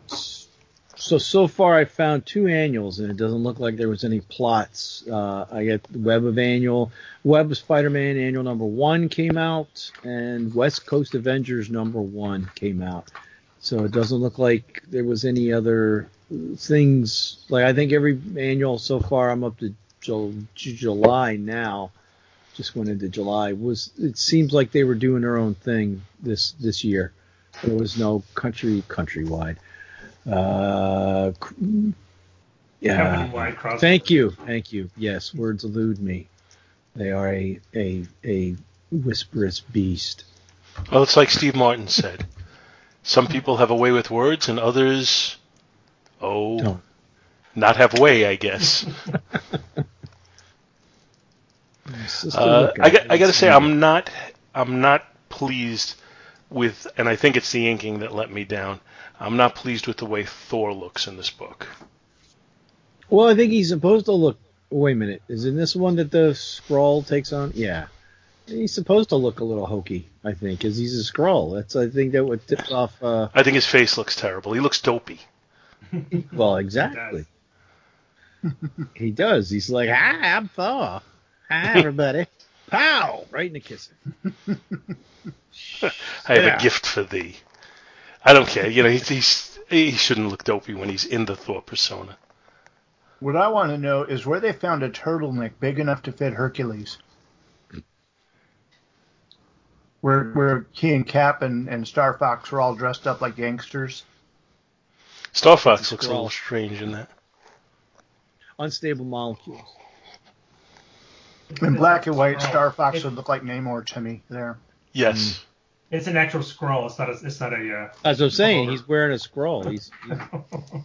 S3: So so far, I found two annuals, and it doesn't look like there was any plots. Uh, I get the Web of Annual, Web of Spider-Man Annual number one came out, and West Coast Avengers number one came out. So it doesn't look like there was any other things. Like I think every annual so far, I'm up to Jul- July now. Just went into July. Was it seems like they were doing their own thing this this year. There was no country countrywide. Uh, yeah.
S2: company-wide.
S3: Thank you, thank you. Yes, words elude me. They are a a a whisperous beast.
S4: Well, it's like Steve Martin said. Some people have a way with words, and others, oh,
S3: Don't.
S4: not have way, I guess. (laughs)
S3: Sister
S4: Uh, I, got, I got to say, I'm not, I'm not pleased with, and I think it's the inking that let me down. I'm not pleased with the way Thor looks in this book.
S3: Well, I think he's supposed to look. Wait a minute. Is in this one that the Skrull takes on? Yeah. He's supposed to look a little hokey, I think, because he's a Skrull. That's I think that what tips off. Uh,
S4: I think his face looks terrible. He looks dopey.
S3: well, exactly. (laughs) he does. He's like, ah, I'm Thor. Hi, (laughs) everybody. Pow! Right in the kisser. (laughs)
S4: I have
S3: Yeah.
S4: a gift for thee. I don't care. You know, he's, he's he shouldn't look dopey when he's in the Thor persona.
S1: What I want to know is where they found a turtleneck big enough to fit Hercules. Where where he and Cap and, and Star Fox were all dressed up like gangsters.
S4: Star Fox looks a little strange in that.
S3: Unstable molecules.
S1: In black and white, Star Fox
S2: It-
S1: would look like Namor to me there.
S4: Yes.
S2: It's an actual Skrull. It's not a. It's not a. Uh,
S3: As I'm saying,
S2: Over.
S3: he's wearing a Skrull. He's, (laughs)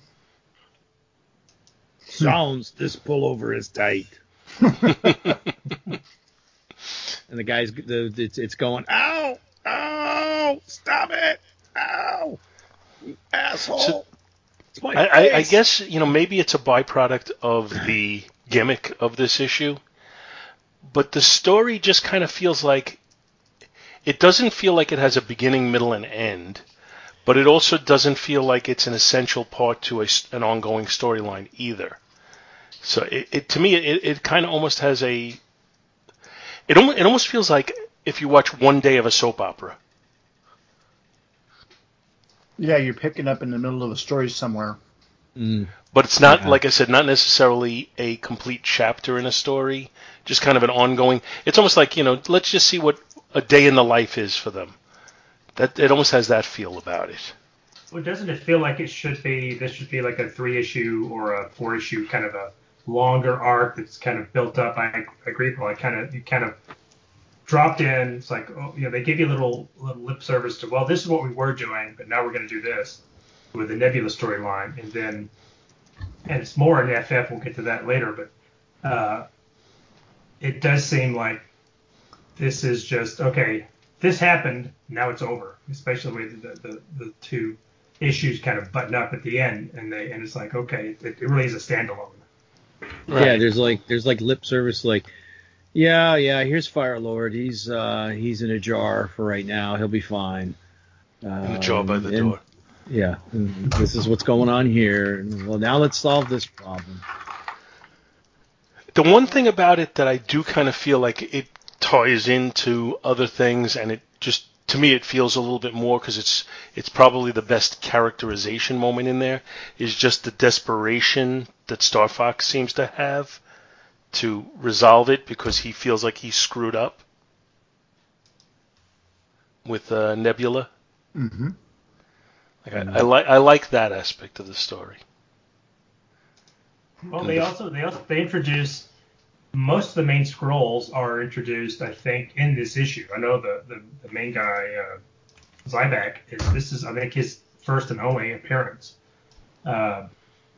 S3: he's sounds this pullover is tight. (laughs) and the guy's the it's, it's going ow ow stop it ow asshole.
S4: So-
S3: it's my
S4: I, I, I guess you know maybe it's a byproduct of the gimmick of this issue, but the story just kind of feels like it doesn't feel like it has a beginning, middle, and end, but it also doesn't feel like it's an essential part to a an ongoing storyline either. So it, it to me it, it kind of almost has a it almost, it almost feels like if you watch one day of a soap opera.
S1: Yeah, you're picking up in the middle of a story somewhere.
S3: Mm.
S4: But it's not,
S3: Yeah.
S4: like I said, not necessarily a complete chapter in a story, just kind of an ongoing. It's almost like, you know, let's just see what a day in the life is for them. That It almost has that feel about it.
S2: well, doesn't it feel like it should be? This should be like a three issue or a four issue kind of a longer arc that's kind of built up. I, I agree, Paul. I kind of you kind of dropped in. It's like oh, you know they give you a little little lip service to well, this is what we were doing, but now we're going to do this with the Nebula storyline, and then and it's more in FF. We'll get to that later, but uh, it does seem like this is just okay. This happened. now it's over, especially with the, the, the two issues kind of button up at the end, and they and it's like okay, it, it really is a standalone.
S3: Yeah, there's like there's like lip service like yeah, yeah, here's Fire Lord. He's uh he's in a jar for right now. He'll be fine.
S4: in the jar by the
S3: Um, and-
S4: door.
S3: Yeah, this is what's going on here. And, Well, now let's solve this problem.
S4: The one thing about it that I do kind of feel like it ties into other things, and it just to me it feels a little bit more because it's it's probably the best characterization moment in there is just the desperation that Star Fox seems to have to resolve it because he feels like he's screwed up with uh, Nebula.
S1: Mm-hmm.
S4: Like I, I like I like that aspect of the story.
S2: Well, they also they also they introduce most of the main Skrulls are introduced, I think, in this issue. I know the the, the main guy uh, Zyback is this is I think his first and only appearance. Uh,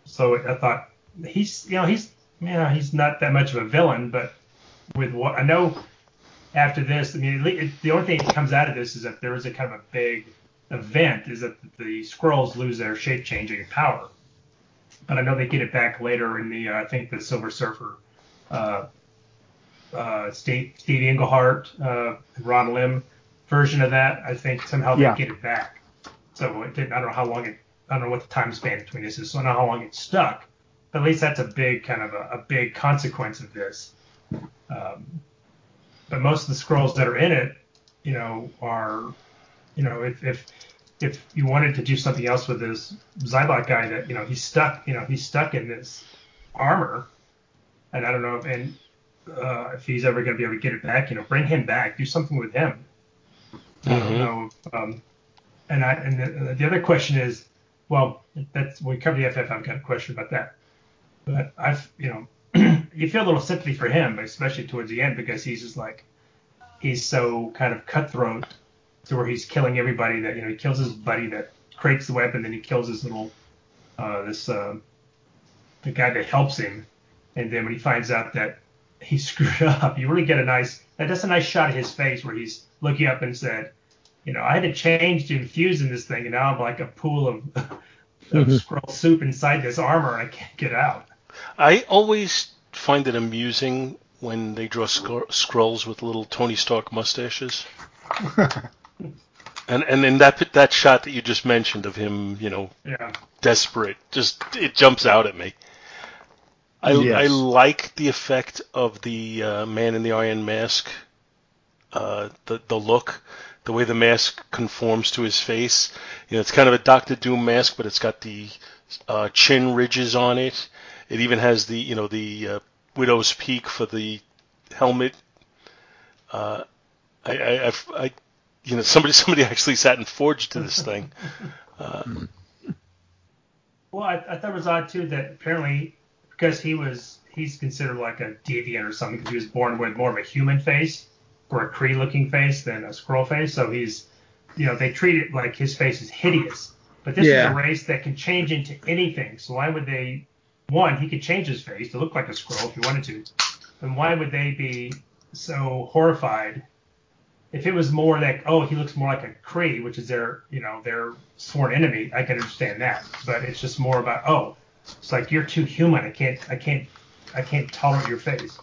S2: so I thought he's you know he's you know he's not that much of a villain, but with what I know after this, I mean at lea- the only thing that comes out of this is that there is a kind of a big event is that the Skrulls lose their shape changing power but I know they get it back later in the uh, I think the Silver Surfer, uh, uh, Steve Steve Englehart, uh, Ron Lim version of that. I think somehow they
S1: Yeah.
S2: get it back. So it I don't know how long it I don't know what the time span between this is, so I don't know how long it stuck. But at least that's a big kind of a, a big consequence of this. Um, but most of the Skrulls that are in it, you know, are you know if if if you wanted to do something else with this Zybot guy that you know he's stuck you know he's stuck in this armor and I don't know if and uh, if he's ever going to be able to get it back you know bring him back do something with him I don't
S4: Mhm.
S2: know um, and I and the, the other question is well that's when we cover the FF I've got a question about that but I've you know (clears throat) you feel a little sympathy for him especially towards the end because he's just like he's so kind of cutthroat to where he's killing everybody that you know he kills his buddy that creates the weapon, then he kills his little uh, this uh, the guy that helps him, and then when he finds out that he (laughs) screwed up, you really get a nice that that's a nice shot of his face where he's looking up and said, you know, I had to change to infuse in this thing, and now I'm like a pool of, (laughs) of Skrull soup inside this armor, and I can't get out.
S4: I always find it amusing when they draw scro- Skrulls with little Tony Stark mustaches. (laughs) And and in that that shot that you just mentioned of him, you know,
S2: Yeah,
S4: desperate, just it jumps out at me. I
S1: Yes.
S4: I like the effect of the uh, man in the iron mask, uh, the the look, the way the mask conforms to his face. You know, it's kind of a Doctor Doom mask, but it's got the uh, chin ridges on it. It even has the you know the uh, widow's peak for the helmet. Uh, I, I, I've- I, you know, somebody somebody actually sat and forged to this thing. (laughs) Uh,
S2: Well, I, I thought it was odd too that apparently because he was he's considered like a deviant or something because he was born with more of a human face or a Kree looking face than a Skrull face. So he's you know they treat it like his face is hideous. But this
S3: Yeah.
S2: is a race that can change into anything. So why would they? One, he could change his face to look like a Skrull if he wanted to. And why would they be so horrified? If it was more like, oh, he looks more like a Kree, which is their, you know, their sworn enemy, I can understand that. But it's just more about, oh, it's like you're too human. I can't, I can't, I can't tolerate your face.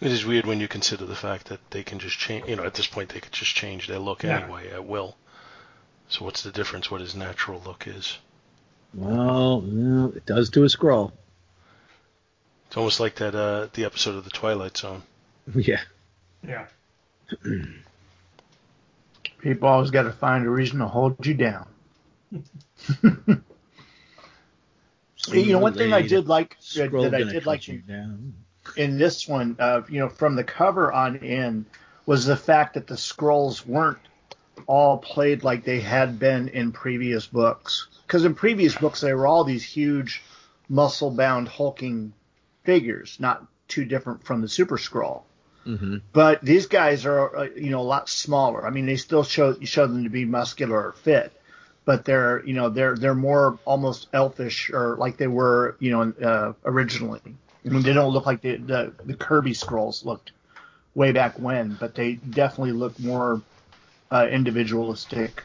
S4: It is weird when you consider the fact that they can just change. You know, at this point they could just change their look
S2: Yeah.
S4: anyway at will. So what's the difference? What his natural look is?
S3: Well, it does to a Skrull.
S4: It's almost like that uh, the episode of the Twilight Zone. (laughs)
S3: Yeah.
S2: Yeah.
S1: People always got to find a reason to hold you down. (laughs) you know, one thing I did like that, that I did like
S3: you
S1: in,
S3: down.
S1: in this one, uh, you know, from the cover on in, was the fact that the Skrulls weren't all played like they had been in previous books. Because in previous books, they were all these huge, muscle-bound, hulking figures, not too different from the Super Skrull.
S3: hmm
S1: But these guys are, uh, you know, a lot smaller. I mean, they still show you show them to be muscular or fit, but they're, you know, they're they're more almost elfish or like they were, you know, uh, originally. I mean, they don't look like the the, the Kirby Skrulls looked way back when, but they definitely look more uh, individualistic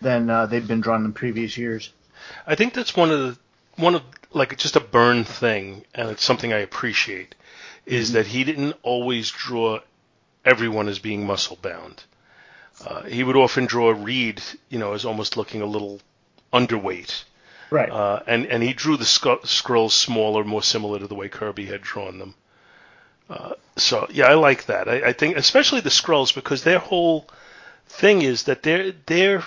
S1: than uh, they've been drawn in previous years.
S4: I think that's one of the one of like just a Byrne thing, and it's something I appreciate, is that he didn't always draw everyone as being muscle bound. Uh, he would often draw Reed, you know, as almost looking a little underweight,
S1: Right.
S4: uh, and and he drew the sc- Skrulls smaller, more similar to the way Kirby had drawn them. Uh, so yeah, I like that. I, I think especially the Skrulls because their whole thing is that their their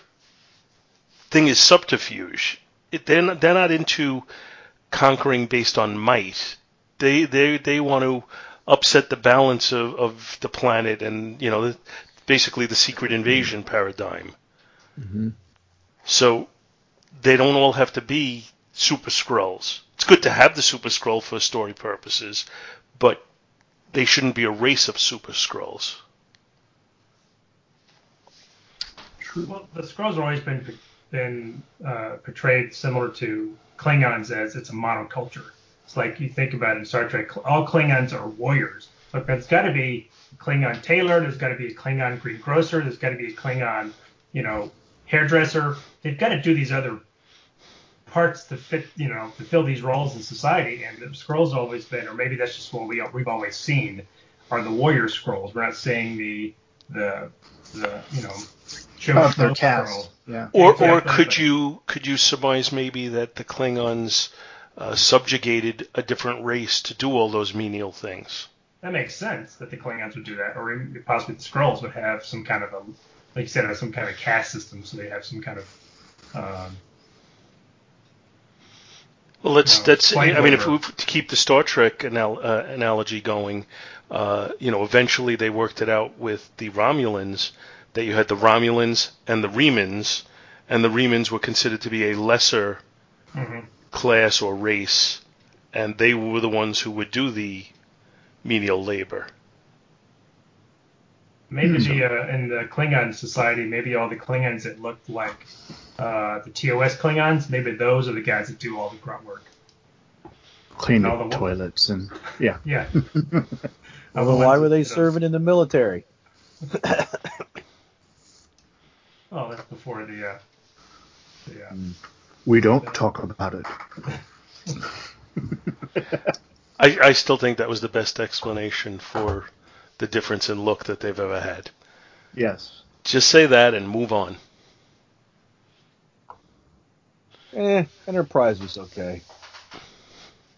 S4: thing is subterfuge. It, they're not, they're not into conquering based on might. They they they want to upset the balance of, of the planet and you know basically the secret invasion paradigm.
S3: Mhm.
S4: So they don't all have to be super Skrulls. It's good to have the super Skrull for story purposes, but they shouldn't be a race of super Skrulls.
S2: True well, the Skrulls have always been been uh, portrayed similar to Klingons as it's a monoculture. It's like you think about in Star Trek, all Klingons are warriors. But there's got to be a Klingon tailor, there's got to be a Klingon greengrocer, there's got to be a Klingon, you know, hairdresser. They've got to do these other parts to fit, you know, to fill these roles in society. And the Skrulls always been, or maybe that's just what we we've always seen, are the warrior Skrulls. We're not seeing the the the you know
S1: Of their
S2: show
S1: cast. Yeah.
S4: Or
S2: Exactly.
S4: or could you could you surmise maybe that the Klingons uh, subjugated a different race to do all those menial things?
S2: That makes sense that the Klingons would do that, or possibly the Skrulls would have some kind of a, like you said, some kind of caste system, so they have some kind of. Um,
S4: Well, let's
S2: No,
S4: that's. I mean, if we to keep the Star Trek anal- uh, analogy going, uh, you know, eventually they worked it out with the Romulans that you had the Romulans and the Remans, and the Remans were considered to be a lesser
S2: mhm.
S4: class or race, and they were the ones who would do the menial labor.
S2: Maybe the uh, in the Klingon society, maybe all the Klingons that looked like uh, the TOS Klingons, maybe those are the guys that do all the grunt work.
S1: Clean
S2: All
S1: the
S2: the-
S1: toilets and yeah.
S2: Yeah. (laughs)
S3: Well, why were they serving in the military? (laughs)
S2: Oh, that's before the. Uh, the uh,
S1: We don't talk about it. (laughs)
S4: I, I still think that was the best explanation for the difference in look that they've ever had.
S1: Yes.
S4: Just say that and move on.
S3: Eh, Enterprise was okay.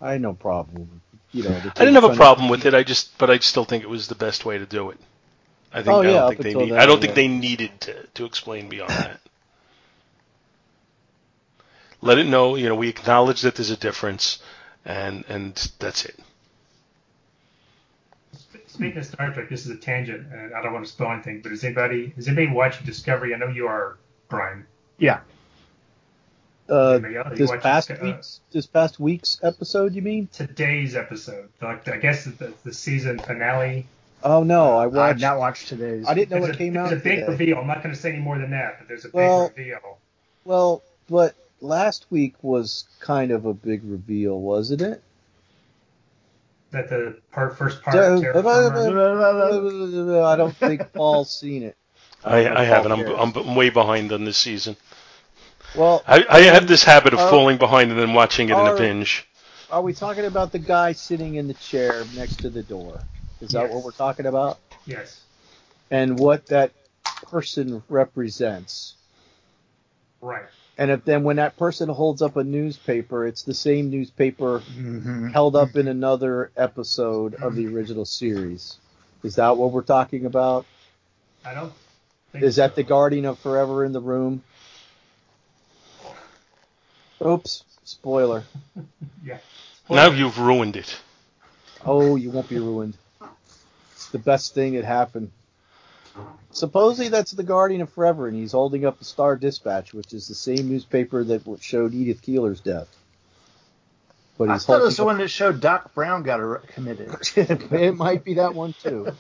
S3: I had no problem. You know,
S4: I didn't have a problem with it. I just, but I still think it was the best way to do it. I think
S3: Oh,
S4: I don't think they need,
S3: then,
S4: I don't
S3: yeah.
S4: think they needed to, to explain beyond that. Let it know, you know, we acknowledge that there's a difference, and and that's it.
S2: Speaking of Star Trek, this is a tangent, and I don't want to spoil anything. But is anybody is anybody watching Discovery? I know you are, Brian.
S1: Yeah.
S3: Uh,
S2: Anybody else? You
S3: this past
S2: Disco- uh,
S3: week's this past week's episode, you mean?
S2: Today's episode, like I guess the, the season finale.
S3: Oh no, uh, I
S1: I've
S3: watched.
S1: not watched today's.
S3: I didn't know
S2: There's
S3: it
S2: a,
S3: came
S2: there's
S3: out
S2: a big
S3: today.
S2: reveal. I'm not going to say any more than that, but there's a big reveal.
S3: Well, but last week was kind of a big reveal, wasn't it?
S2: That the part, first part.
S3: So,
S2: Terra
S3: I- don't think Paul's seen it.
S4: I,
S3: don't
S4: I haven't.
S3: Paul
S4: I'm. I'm way behind on this season.
S3: Well,
S4: I, I have this habit of
S3: Are-
S4: falling behind and then watching it in a binge.
S3: are we talking about the guy sitting in the chair next to the door? Is that what we're talking about?
S2: yes.
S3: And what that person represents?
S2: Right.
S3: And if then when that person holds up a newspaper, it's the same newspaper
S1: Mhm.
S3: held up in another episode of the original series. Is that what we're talking about?
S2: I don't. Think
S3: Is that
S2: so.
S3: the Guardian of Forever in the room? Oops, spoiler. (laughs)
S2: Yeah.
S4: Now you've ruined it.
S3: Oh, you won't be ruined. The best thing that happened. Supposedly that's the Guardian of Forever, and he's holding up the Star Dispatch, which is the same newspaper that showed Edith Keeler's death. But
S1: I
S3: he's
S1: thought it was the one that showed Doc Brown got committed. (laughs)
S3: it might be that one too.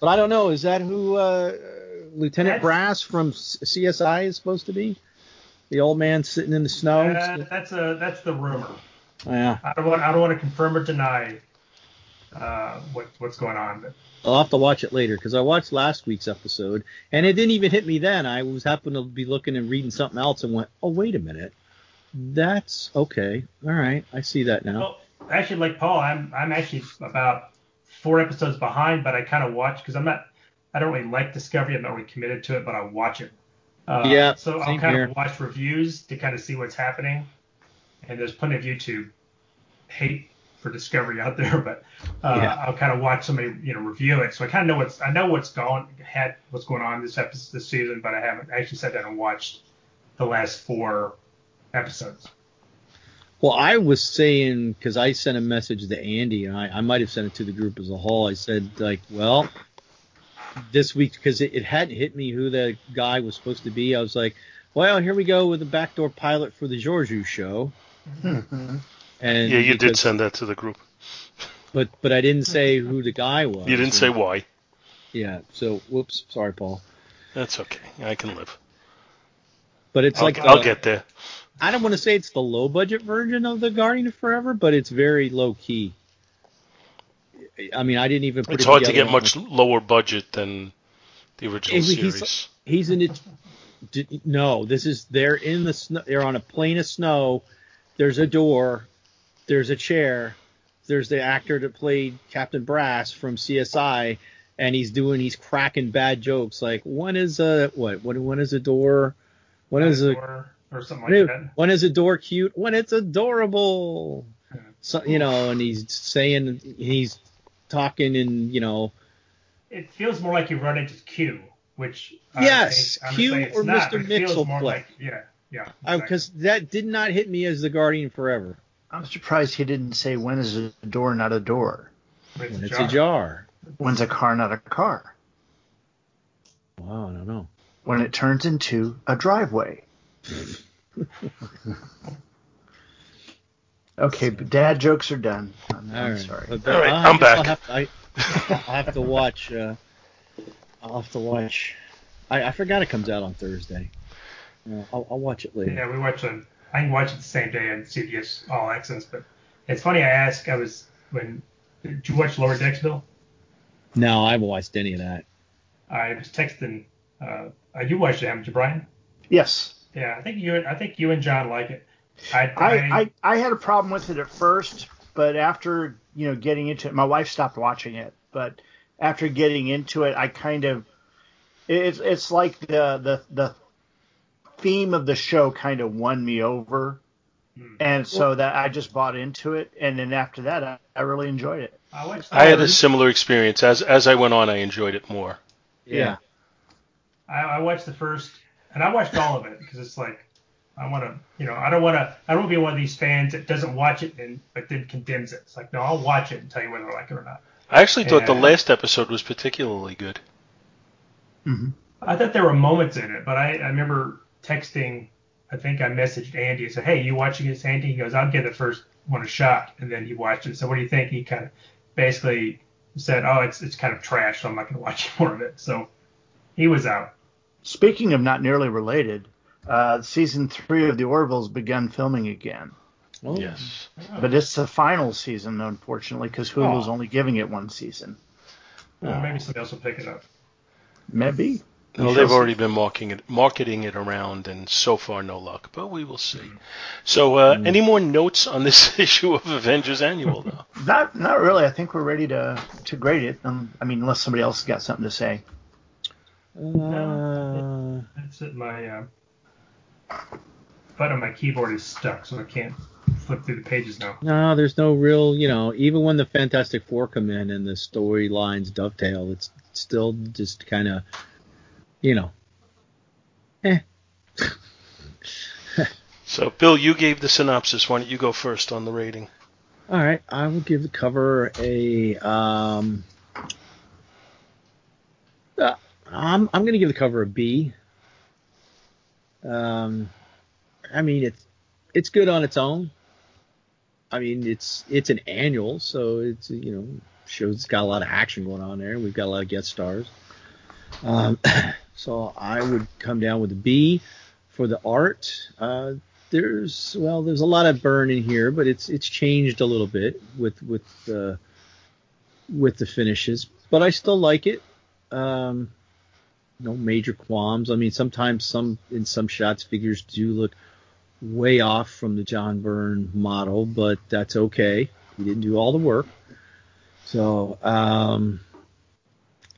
S3: But I don't know. Is that who uh, Lieutenant
S2: That's-
S3: Brass from CSI is supposed to be? The old man sitting in the snow.
S2: Uh, that's a that's the rumor.
S3: Yeah,
S2: I don't want I don't want to confirm or deny uh, what what's going on.
S3: I'll have to watch it later because I watched last week's episode and it didn't even hit me then. I was happened to be looking and reading something else and went, oh wait a minute, that's okay. All right, I see that now.
S2: well, actually, like Paul, I'm I'm actually about four episodes behind, but I kind of watch because I'm not I don't really like Discovery. I'm not really committed to it, but I watch it. Uh,
S3: Yeah,
S2: So I'll kind
S3: here.
S2: of watch reviews to kind of see what's happening. And there's plenty of YouTube hate for Discovery out there, but uh,
S3: Yeah.
S2: I'll kind of watch somebody you know review it, so I kind of know what's I know what's going had what's going on this episode this season, but I haven't actually sat down and watched the last four episodes.
S3: Well, I was saying because I sent a message to Andy, and I, I might have sent it to the group as a whole. I said like, well, this week because it, it hadn't hit me who the guy was supposed to be. I was like, well, here we go with the backdoor pilot for the Georgiou show. And
S4: yeah, you did send that to the group.
S3: but but I didn't (laughs) say who the guy was.
S4: You didn't say why.
S3: Yeah. So whoops, sorry, Paul.
S4: That's okay. I can live.
S3: But it's
S4: I'll,
S3: like
S4: I'll
S3: the-
S4: get there.
S3: I don't want to say it's the low budget version of the Guardian of Forever, but it's very low key. I mean, I didn't even put
S4: It's
S3: it
S4: hard to get much lower budget than the original
S3: he's-
S4: series.
S3: He's in it. No, this is they're in the snow. They're on a plane of snow. There's a door. There's a chair. There's the actor that played Captain Brass from CSI, and he's doing he's cracking bad jokes like when is a what when when is a door when is a
S2: or, or something like that.
S3: when is a door cute when it's adorable so you know and he's saying he's talking and you know
S2: It feels more like you run into Q, which I
S3: Yes,
S2: think- I'm
S3: Q or
S2: not,
S3: Mr. Mixel play.
S2: like yeah, yeah.
S3: Uh, because that did not hit me as the Guardian Forever
S1: I'm surprised he didn't say when is a door not a door.
S2: exactly.
S3: when it's a jar.
S1: When's a car not a car?
S3: Wow, I don't know.
S1: When it turns into a driveway. (laughs) okay, but dad jokes are done. I'm,
S3: All
S1: I'm
S3: right.
S1: sorry.
S3: But- but
S4: All right,
S3: I
S4: I'm back.
S3: have to, I, I'll have to watch. Uh, I'll have to watch. I, I forgot it comes out on Thursday. Uh, I'll, I'll watch it later.
S2: Yeah, we watch it. I can watch it the same day on CBS All Access. But it's funny. I asked. I was when. Did you watch Lower Decks, Bill?
S3: No, I haven't watched any of that.
S2: I was texting. Uh, you watched it, haven't you, Brian?
S1: Yes.
S2: Yeah, I think you. I think you and John like it. I.
S1: I, I, I had a problem with it at first, but after you know getting into it, my wife stopped watching it. But after getting into it, I kind of it's it's like the the the theme of the show kind of won me over,
S2: Hmm.
S1: and so that I just bought into it. And then after that, I, I really enjoyed it.
S2: I.
S4: I had a similar experience. As as I went on, I enjoyed it more.
S1: Yeah.
S2: I, I watched the first, and I watched all of it because it's like I want to, you know, I don't want to, I don't want to be one of these fans that doesn't watch it and but then condemns it. It's like, no, I'll watch it and tell you whether I like it or not.
S4: I actually thought the last episode was particularly good.
S1: hmm
S2: I thought there were moments in it, but I, I remember texting. I think I messaged Andy and said, "Hey, you watching this, Andy?" He goes, "I'll give the first one a shot," and then he watched it. So what do you think? He kind of basically said, "Oh, it's it's kind of trash, so I'm not going (laughs) to watch more of it." So he was out.
S1: Speaking of not nearly related, uh, season three of The Orville's begun filming again,
S3: Oh,
S4: Yes.
S1: but it's the final season, unfortunately, because Hulu's
S3: Oh.
S1: only giving it one season.
S2: Well, maybe somebody else will pick it up.
S1: Maybe. We
S4: Well,
S1: shall
S4: they've
S1: see.
S4: already been marketing it, marketing it around, and so far no luck. But we will see. So, uh,
S1: Mm.
S4: any more notes on this (laughs) issue of Avengers Annual, though? (laughs)
S1: Not not really. I think we're ready to to grade it. Um, I mean, unless somebody else has got something to say.
S3: Uh,
S2: That's it. My uh, button on my keyboard is stuck, so I can't flip through the pages now.
S3: no, there's no real, you know, even when the Fantastic Four come in and the storylines dovetail, it's still just kind of, you know, eh. (laughs)
S4: So, Bill, you gave the synopsis. Why don't you go first on the rating?
S3: All right, I will give the cover a um. uh, I'm I'm gonna give the cover a B. Um, I mean it's it's good on its own. I mean it's it's an annual, so it's you know shows it's got a lot of action going on there. We've got a lot of guest stars. Um, (clears throat) so I would come down with a B for the art. Uh, there's well, there's a lot of Byrne in here, but it's it's changed a little bit with with uh, with the finishes, but I still like it. Um, no major qualms. I mean, sometimes some in some shots figures do look way off from the John Byrne model, but that's okay. He didn't do all the work. So, um,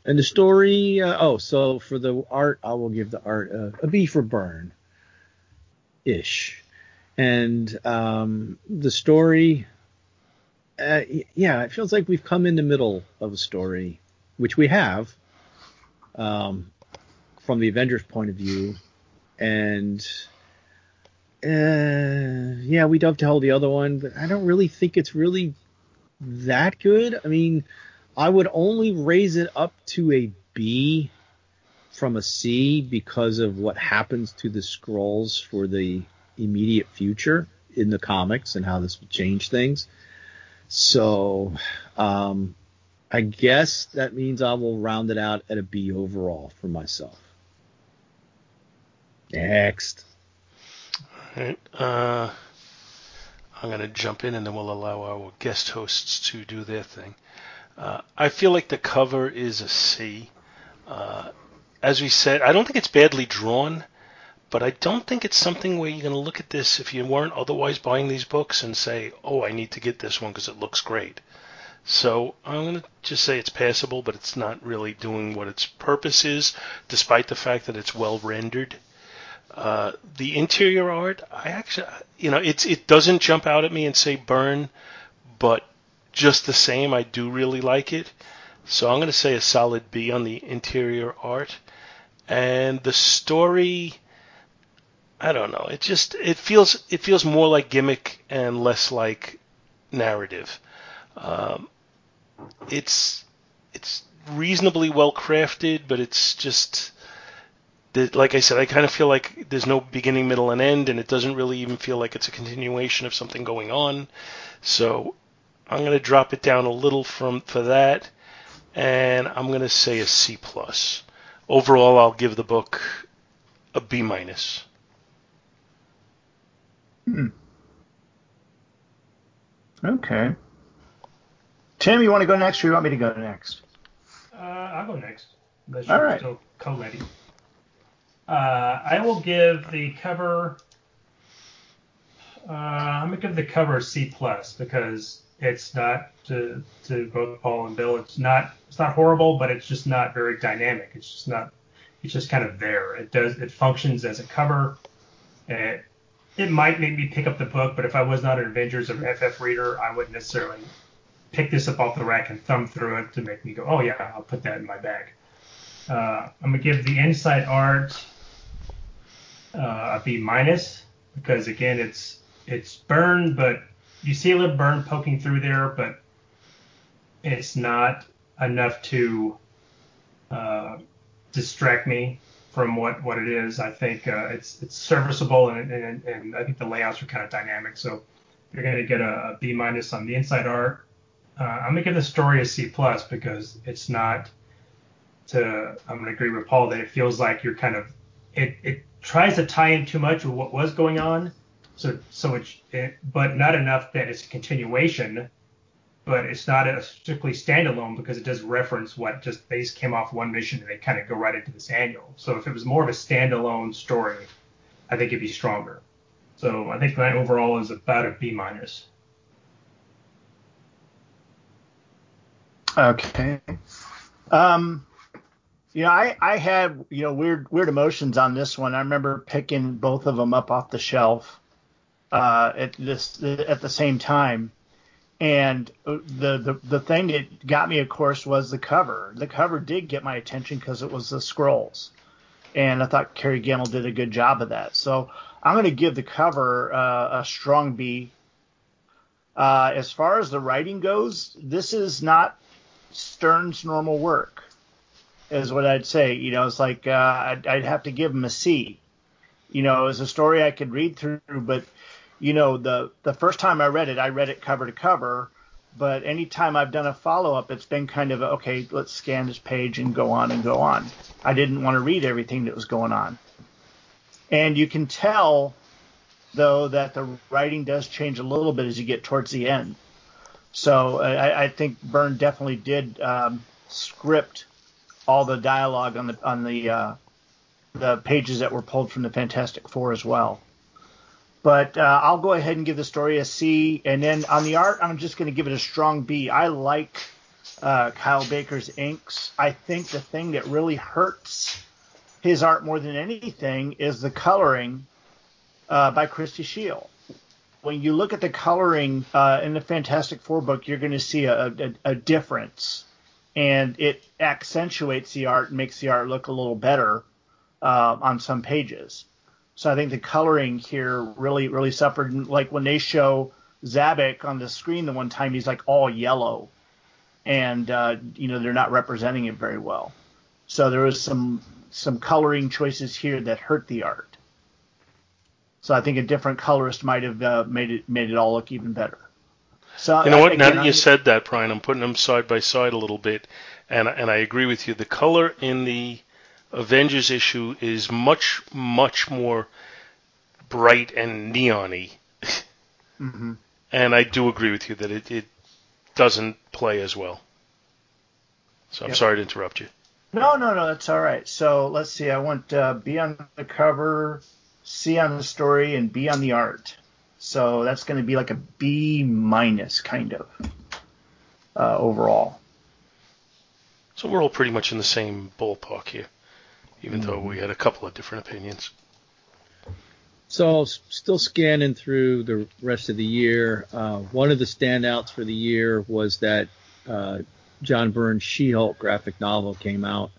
S3: and the story, uh, oh, so for the art, I will give the art a, a B for Byrne, ish. And um, the story, uh, yeah, it feels like we've come in the middle of a story, which we have um, from the Avengers point of view. And uh, yeah, we dovetail the other one, but I don't really think it's really that good. I mean, I would only raise it up to a B from a C because of what happens to the Skrulls for the immediate future in the comics and how this would change things. So, um, I guess that means I will round it out at a B overall for myself. Next.
S4: All right. Uh, I'm going to jump in and then we'll allow our guest hosts to do their thing. Uh, I feel like the cover is a C. Uh, as we said, I don't think it's badly drawn, but I don't think it's something where you're going to look at this if you weren't otherwise buying these books and say, oh, I need to get this one because it looks great. So I'm going to just say it's passable, but it's not really doing what its purpose is, despite the fact that it's well rendered. Uh, the interior art, I actually, you know, it's it doesn't jump out at me and say Byrne, but just the same, I do really like it. So I'm going to say a solid B on the interior art, and the story. I don't know. It just it feels it feels more like gimmick and less like narrative. Um, it's it's reasonably well crafted, but it's just like I said, I kind of feel like there's no beginning, middle, and end, and it doesn't really even feel like it's a continuation of something going on. So I'm going to drop it down a little from for that, and I'm going to say a C plus. Overall, I'll give the book a B minus.
S1: Hmm. Okay. Tim, you want to go next, or you want me to go next?
S2: Uh, I'll go next.
S1: All right.
S2: Still co-ready. Uh, I will give the cover. Uh, I'm gonna give the cover a C plus because it's not to to both Paul and Bill. It's not it's not horrible, but it's just not very dynamic. It's just not. It's just kind of there. It does it functions as a cover. It it might make me pick up the book, but if I was not an Avengers or FF reader, I wouldn't necessarily pick this up off the rack and thumb through it to make me go, oh yeah, I'll put that in my bag. Uh, I'm gonna give the inside art uh, a B minus because again it's it's burned, but you see a little Byrne poking through there, but it's not enough to uh, distract me from what, what it is. I think uh, it's it's serviceable and, and, and I think the layouts are kind of dynamic. So you're going to get a, B minus on the inside art. Uh, I'm going to give the story a C plus because it's not to. I'm going to agree with Paul that it feels like you're kind of it, it tries to tie in too much with what was going on, so so it, it but not enough that it's a continuation. But it's not a strictly standalone because it does reference what just they came off one mission and they kind of go right into this annual. So if it was more of a standalone story, I think it'd be stronger. So I think that overall is about a B minus.
S1: Okay. Um, you know, I, I had you know weird weird emotions on this one. I remember picking both of them up off the shelf uh, at this at the same time, and the, the the thing that got me, of course, was the cover. The cover did get my attention because it was the Skrulls, and I thought Kerry Gammill did a good job of that. So I'm going to give the cover uh, a strong B. Uh, as far as the writing goes, this is not Stern's normal work is what I'd say. You know, it's like uh, I'd, I'd have to give him a C. You know, it was a story I could read through, but you know, the the first time I read it, I read it cover to cover. But anytime I've done a follow up, it's been kind of okay. Let's scan this page and go on and go on. I didn't want to read everything that was going on, and you can tell though, that the writing does change a little bit as you get towards the end. So I, I think Byrne definitely did um, script all the dialogue on the on the uh, the pages that were pulled from the Fantastic Four as well. But uh, I'll go ahead and give the story a C, and then on the art, I'm just going to give it a strong B. I like uh, Kyle Baker's inks. I think the thing that really hurts his art more than anything is the coloring uh, by Christy Scheele. When you look at the coloring uh, in the Fantastic Four book, you're going to see a, a, a difference, and it accentuates the art and makes the art look a little better uh, on some pages. So I think the coloring here really, really suffered. Like when they show Zabic on the screen the one time, he's like all yellow, and uh, you know they're not representing it very well. So there was some some coloring choices here that hurt the art. So I think a different colorist might have uh, made it made it all look even better. So
S4: You know what?
S1: again,
S4: now that you
S1: I'm-
S4: said that, Brian, I'm putting them side by side a little bit, and and I agree with you. The color in the Avengers issue is much much more bright and neony,
S1: Mhm.
S4: and I do agree with you that it, it doesn't play as well. So I'm
S1: Yep.
S4: sorry to interrupt you.
S1: No, no, no, that's all right. So let's see. I want uh, B on the cover, C on the story, and B on the art. So that's going to be like a B minus kind of uh, overall.
S4: So we're all pretty much in the same ballpark here, even though
S1: Mm-hmm.
S4: we had a couple of different opinions.
S3: So still scanning through the rest of the year. Uh, one of the standouts for the year was that uh, John Byrne's She-Hulk graphic novel came out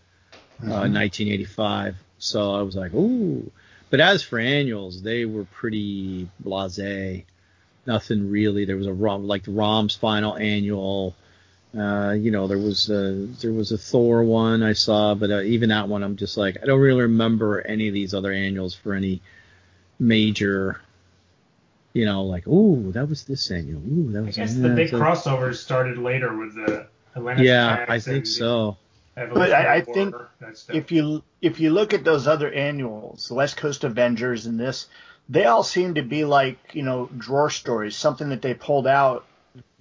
S3: uh, in 1985. So I was like, ooh. But as for annuals, they were pretty blasé. Nothing really. There was a Rom, like the Rom's final annual. Uh, you know, there was a, there was a Thor one I saw, but uh, even that one, I'm just like, I don't really remember any of these other annuals for any major, you know, like, ooh, that was this annual. Ooh, that was.
S2: I guess
S3: yeah,
S2: the big
S3: so-
S2: crossovers started later with the Atlantis
S3: Yeah, I think so.
S1: But I- I think
S2: War, that stuff.
S1: If you if you look at those other annuals, the West Coast Avengers and this, they all seem to be like you know drawer stories, something that they pulled out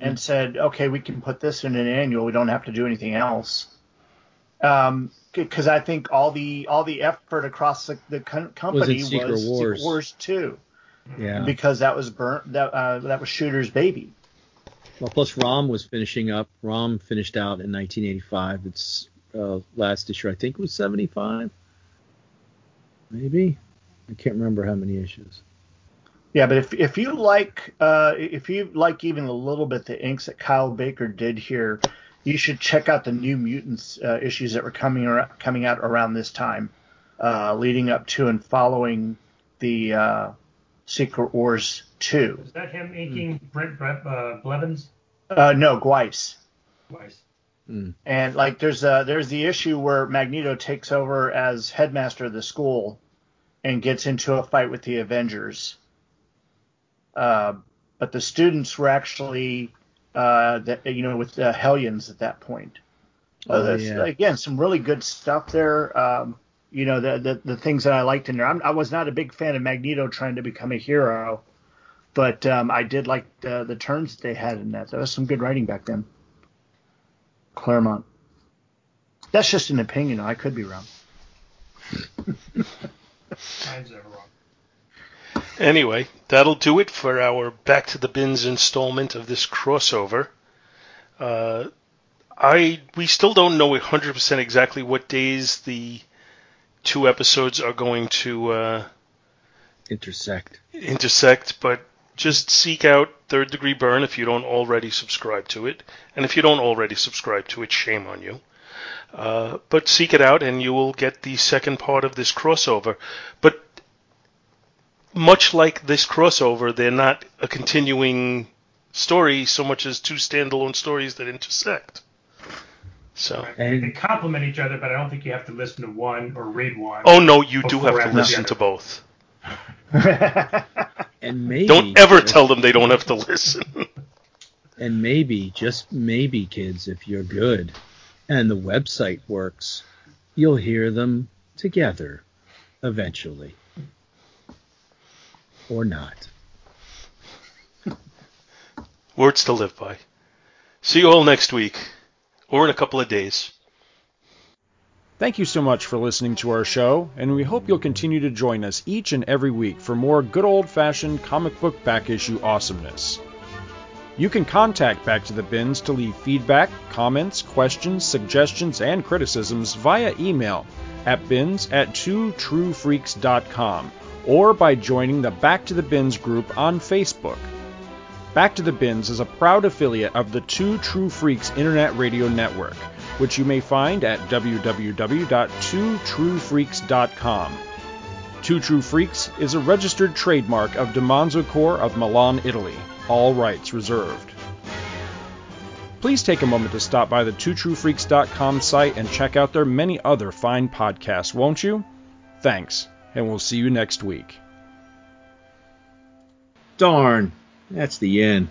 S1: and said, okay, we can put this in an annual. We don't have to do anything else. Um, because I think all the all the effort across the, the com- company was,
S3: Secret Wars.
S1: Secret Wars too,
S3: Yeah.
S1: because that was burnt that uh, that was Shooter's baby.
S3: Well, plus Rom was finishing up. Rom finished out in 1985. Its uh, last issue, I think, was 75. Maybe. I can't remember how many issues.
S1: Yeah, but if if you like uh, if you like even a little bit the inks that Kyle Baker did here, you should check out the New Mutants uh, issues that were coming ar- coming out around this time, uh, leading up to and following the uh, Secret Wars two.
S2: Is that him inking Brent Bre- uh, Blevins?
S1: Uh, no, Guice.
S2: Twice.
S1: And like there's a there's the issue where Magneto takes over as headmaster of the school and gets into a fight with the Avengers. Uh, but the students were actually uh, that you know with the Hellions at that point.
S3: Oh,
S1: that's,
S3: yeah.
S1: Again, some really good stuff there. Um, you know the, the the things that I liked in there. I'm, I was not a big fan of Magneto trying to become a hero, but um, I did like the the turns that they had in that. That was some good writing back then. Claremont. That's just an opinion. I could be wrong. (laughs)
S2: Mine's never wrong.
S4: Anyway, that'll do it for our Back to the Bins installment of this crossover. Uh, I we still don't know 100% exactly what days the two episodes are going to uh,
S3: Intersect.
S4: intersect, but just seek out Third Degree Byrne if you don't already subscribe to it, and if you don't already subscribe to it, shame on you. Uh, but seek it out, and you will get the second part of this crossover. But much like this crossover, they're not a continuing story so much as two standalone stories that intersect. So,
S3: And-
S2: they complement each other, but I don't think you have to listen to one or read one.
S4: oh no, you do have to listen to both. (laughs)
S3: And maybe.
S4: Don't ever tell them they don't have to listen. (laughs)
S3: And maybe, just maybe, kids, if you're good and the website works, you'll hear them together eventually. Or not. (laughs)
S4: Words to live by. See you all next week, or in a couple of days.
S6: Thank you so much for listening to our show, and we hope you'll continue to join us each and every week for more good old fashioned comic book back issue awesomeness. You can contact Back to the Bins to leave feedback, comments, questions, suggestions, and criticisms via email at bins at twotruefreaks.com or by joining the Back to the Bins group on Facebook. Back to the Bins is a proud affiliate of the Two True Freaks Internet Radio Network, which you may find at www.twotruefreaks.com. Two True Freaks is a registered trademark of DiManzo Corps of Milan, Italy. All rights reserved. Please take a moment to stop by the twotruefreaks.com site and check out their many other fine podcasts, won't you? Thanks, and we'll see you next week.
S3: Darn, that's the end.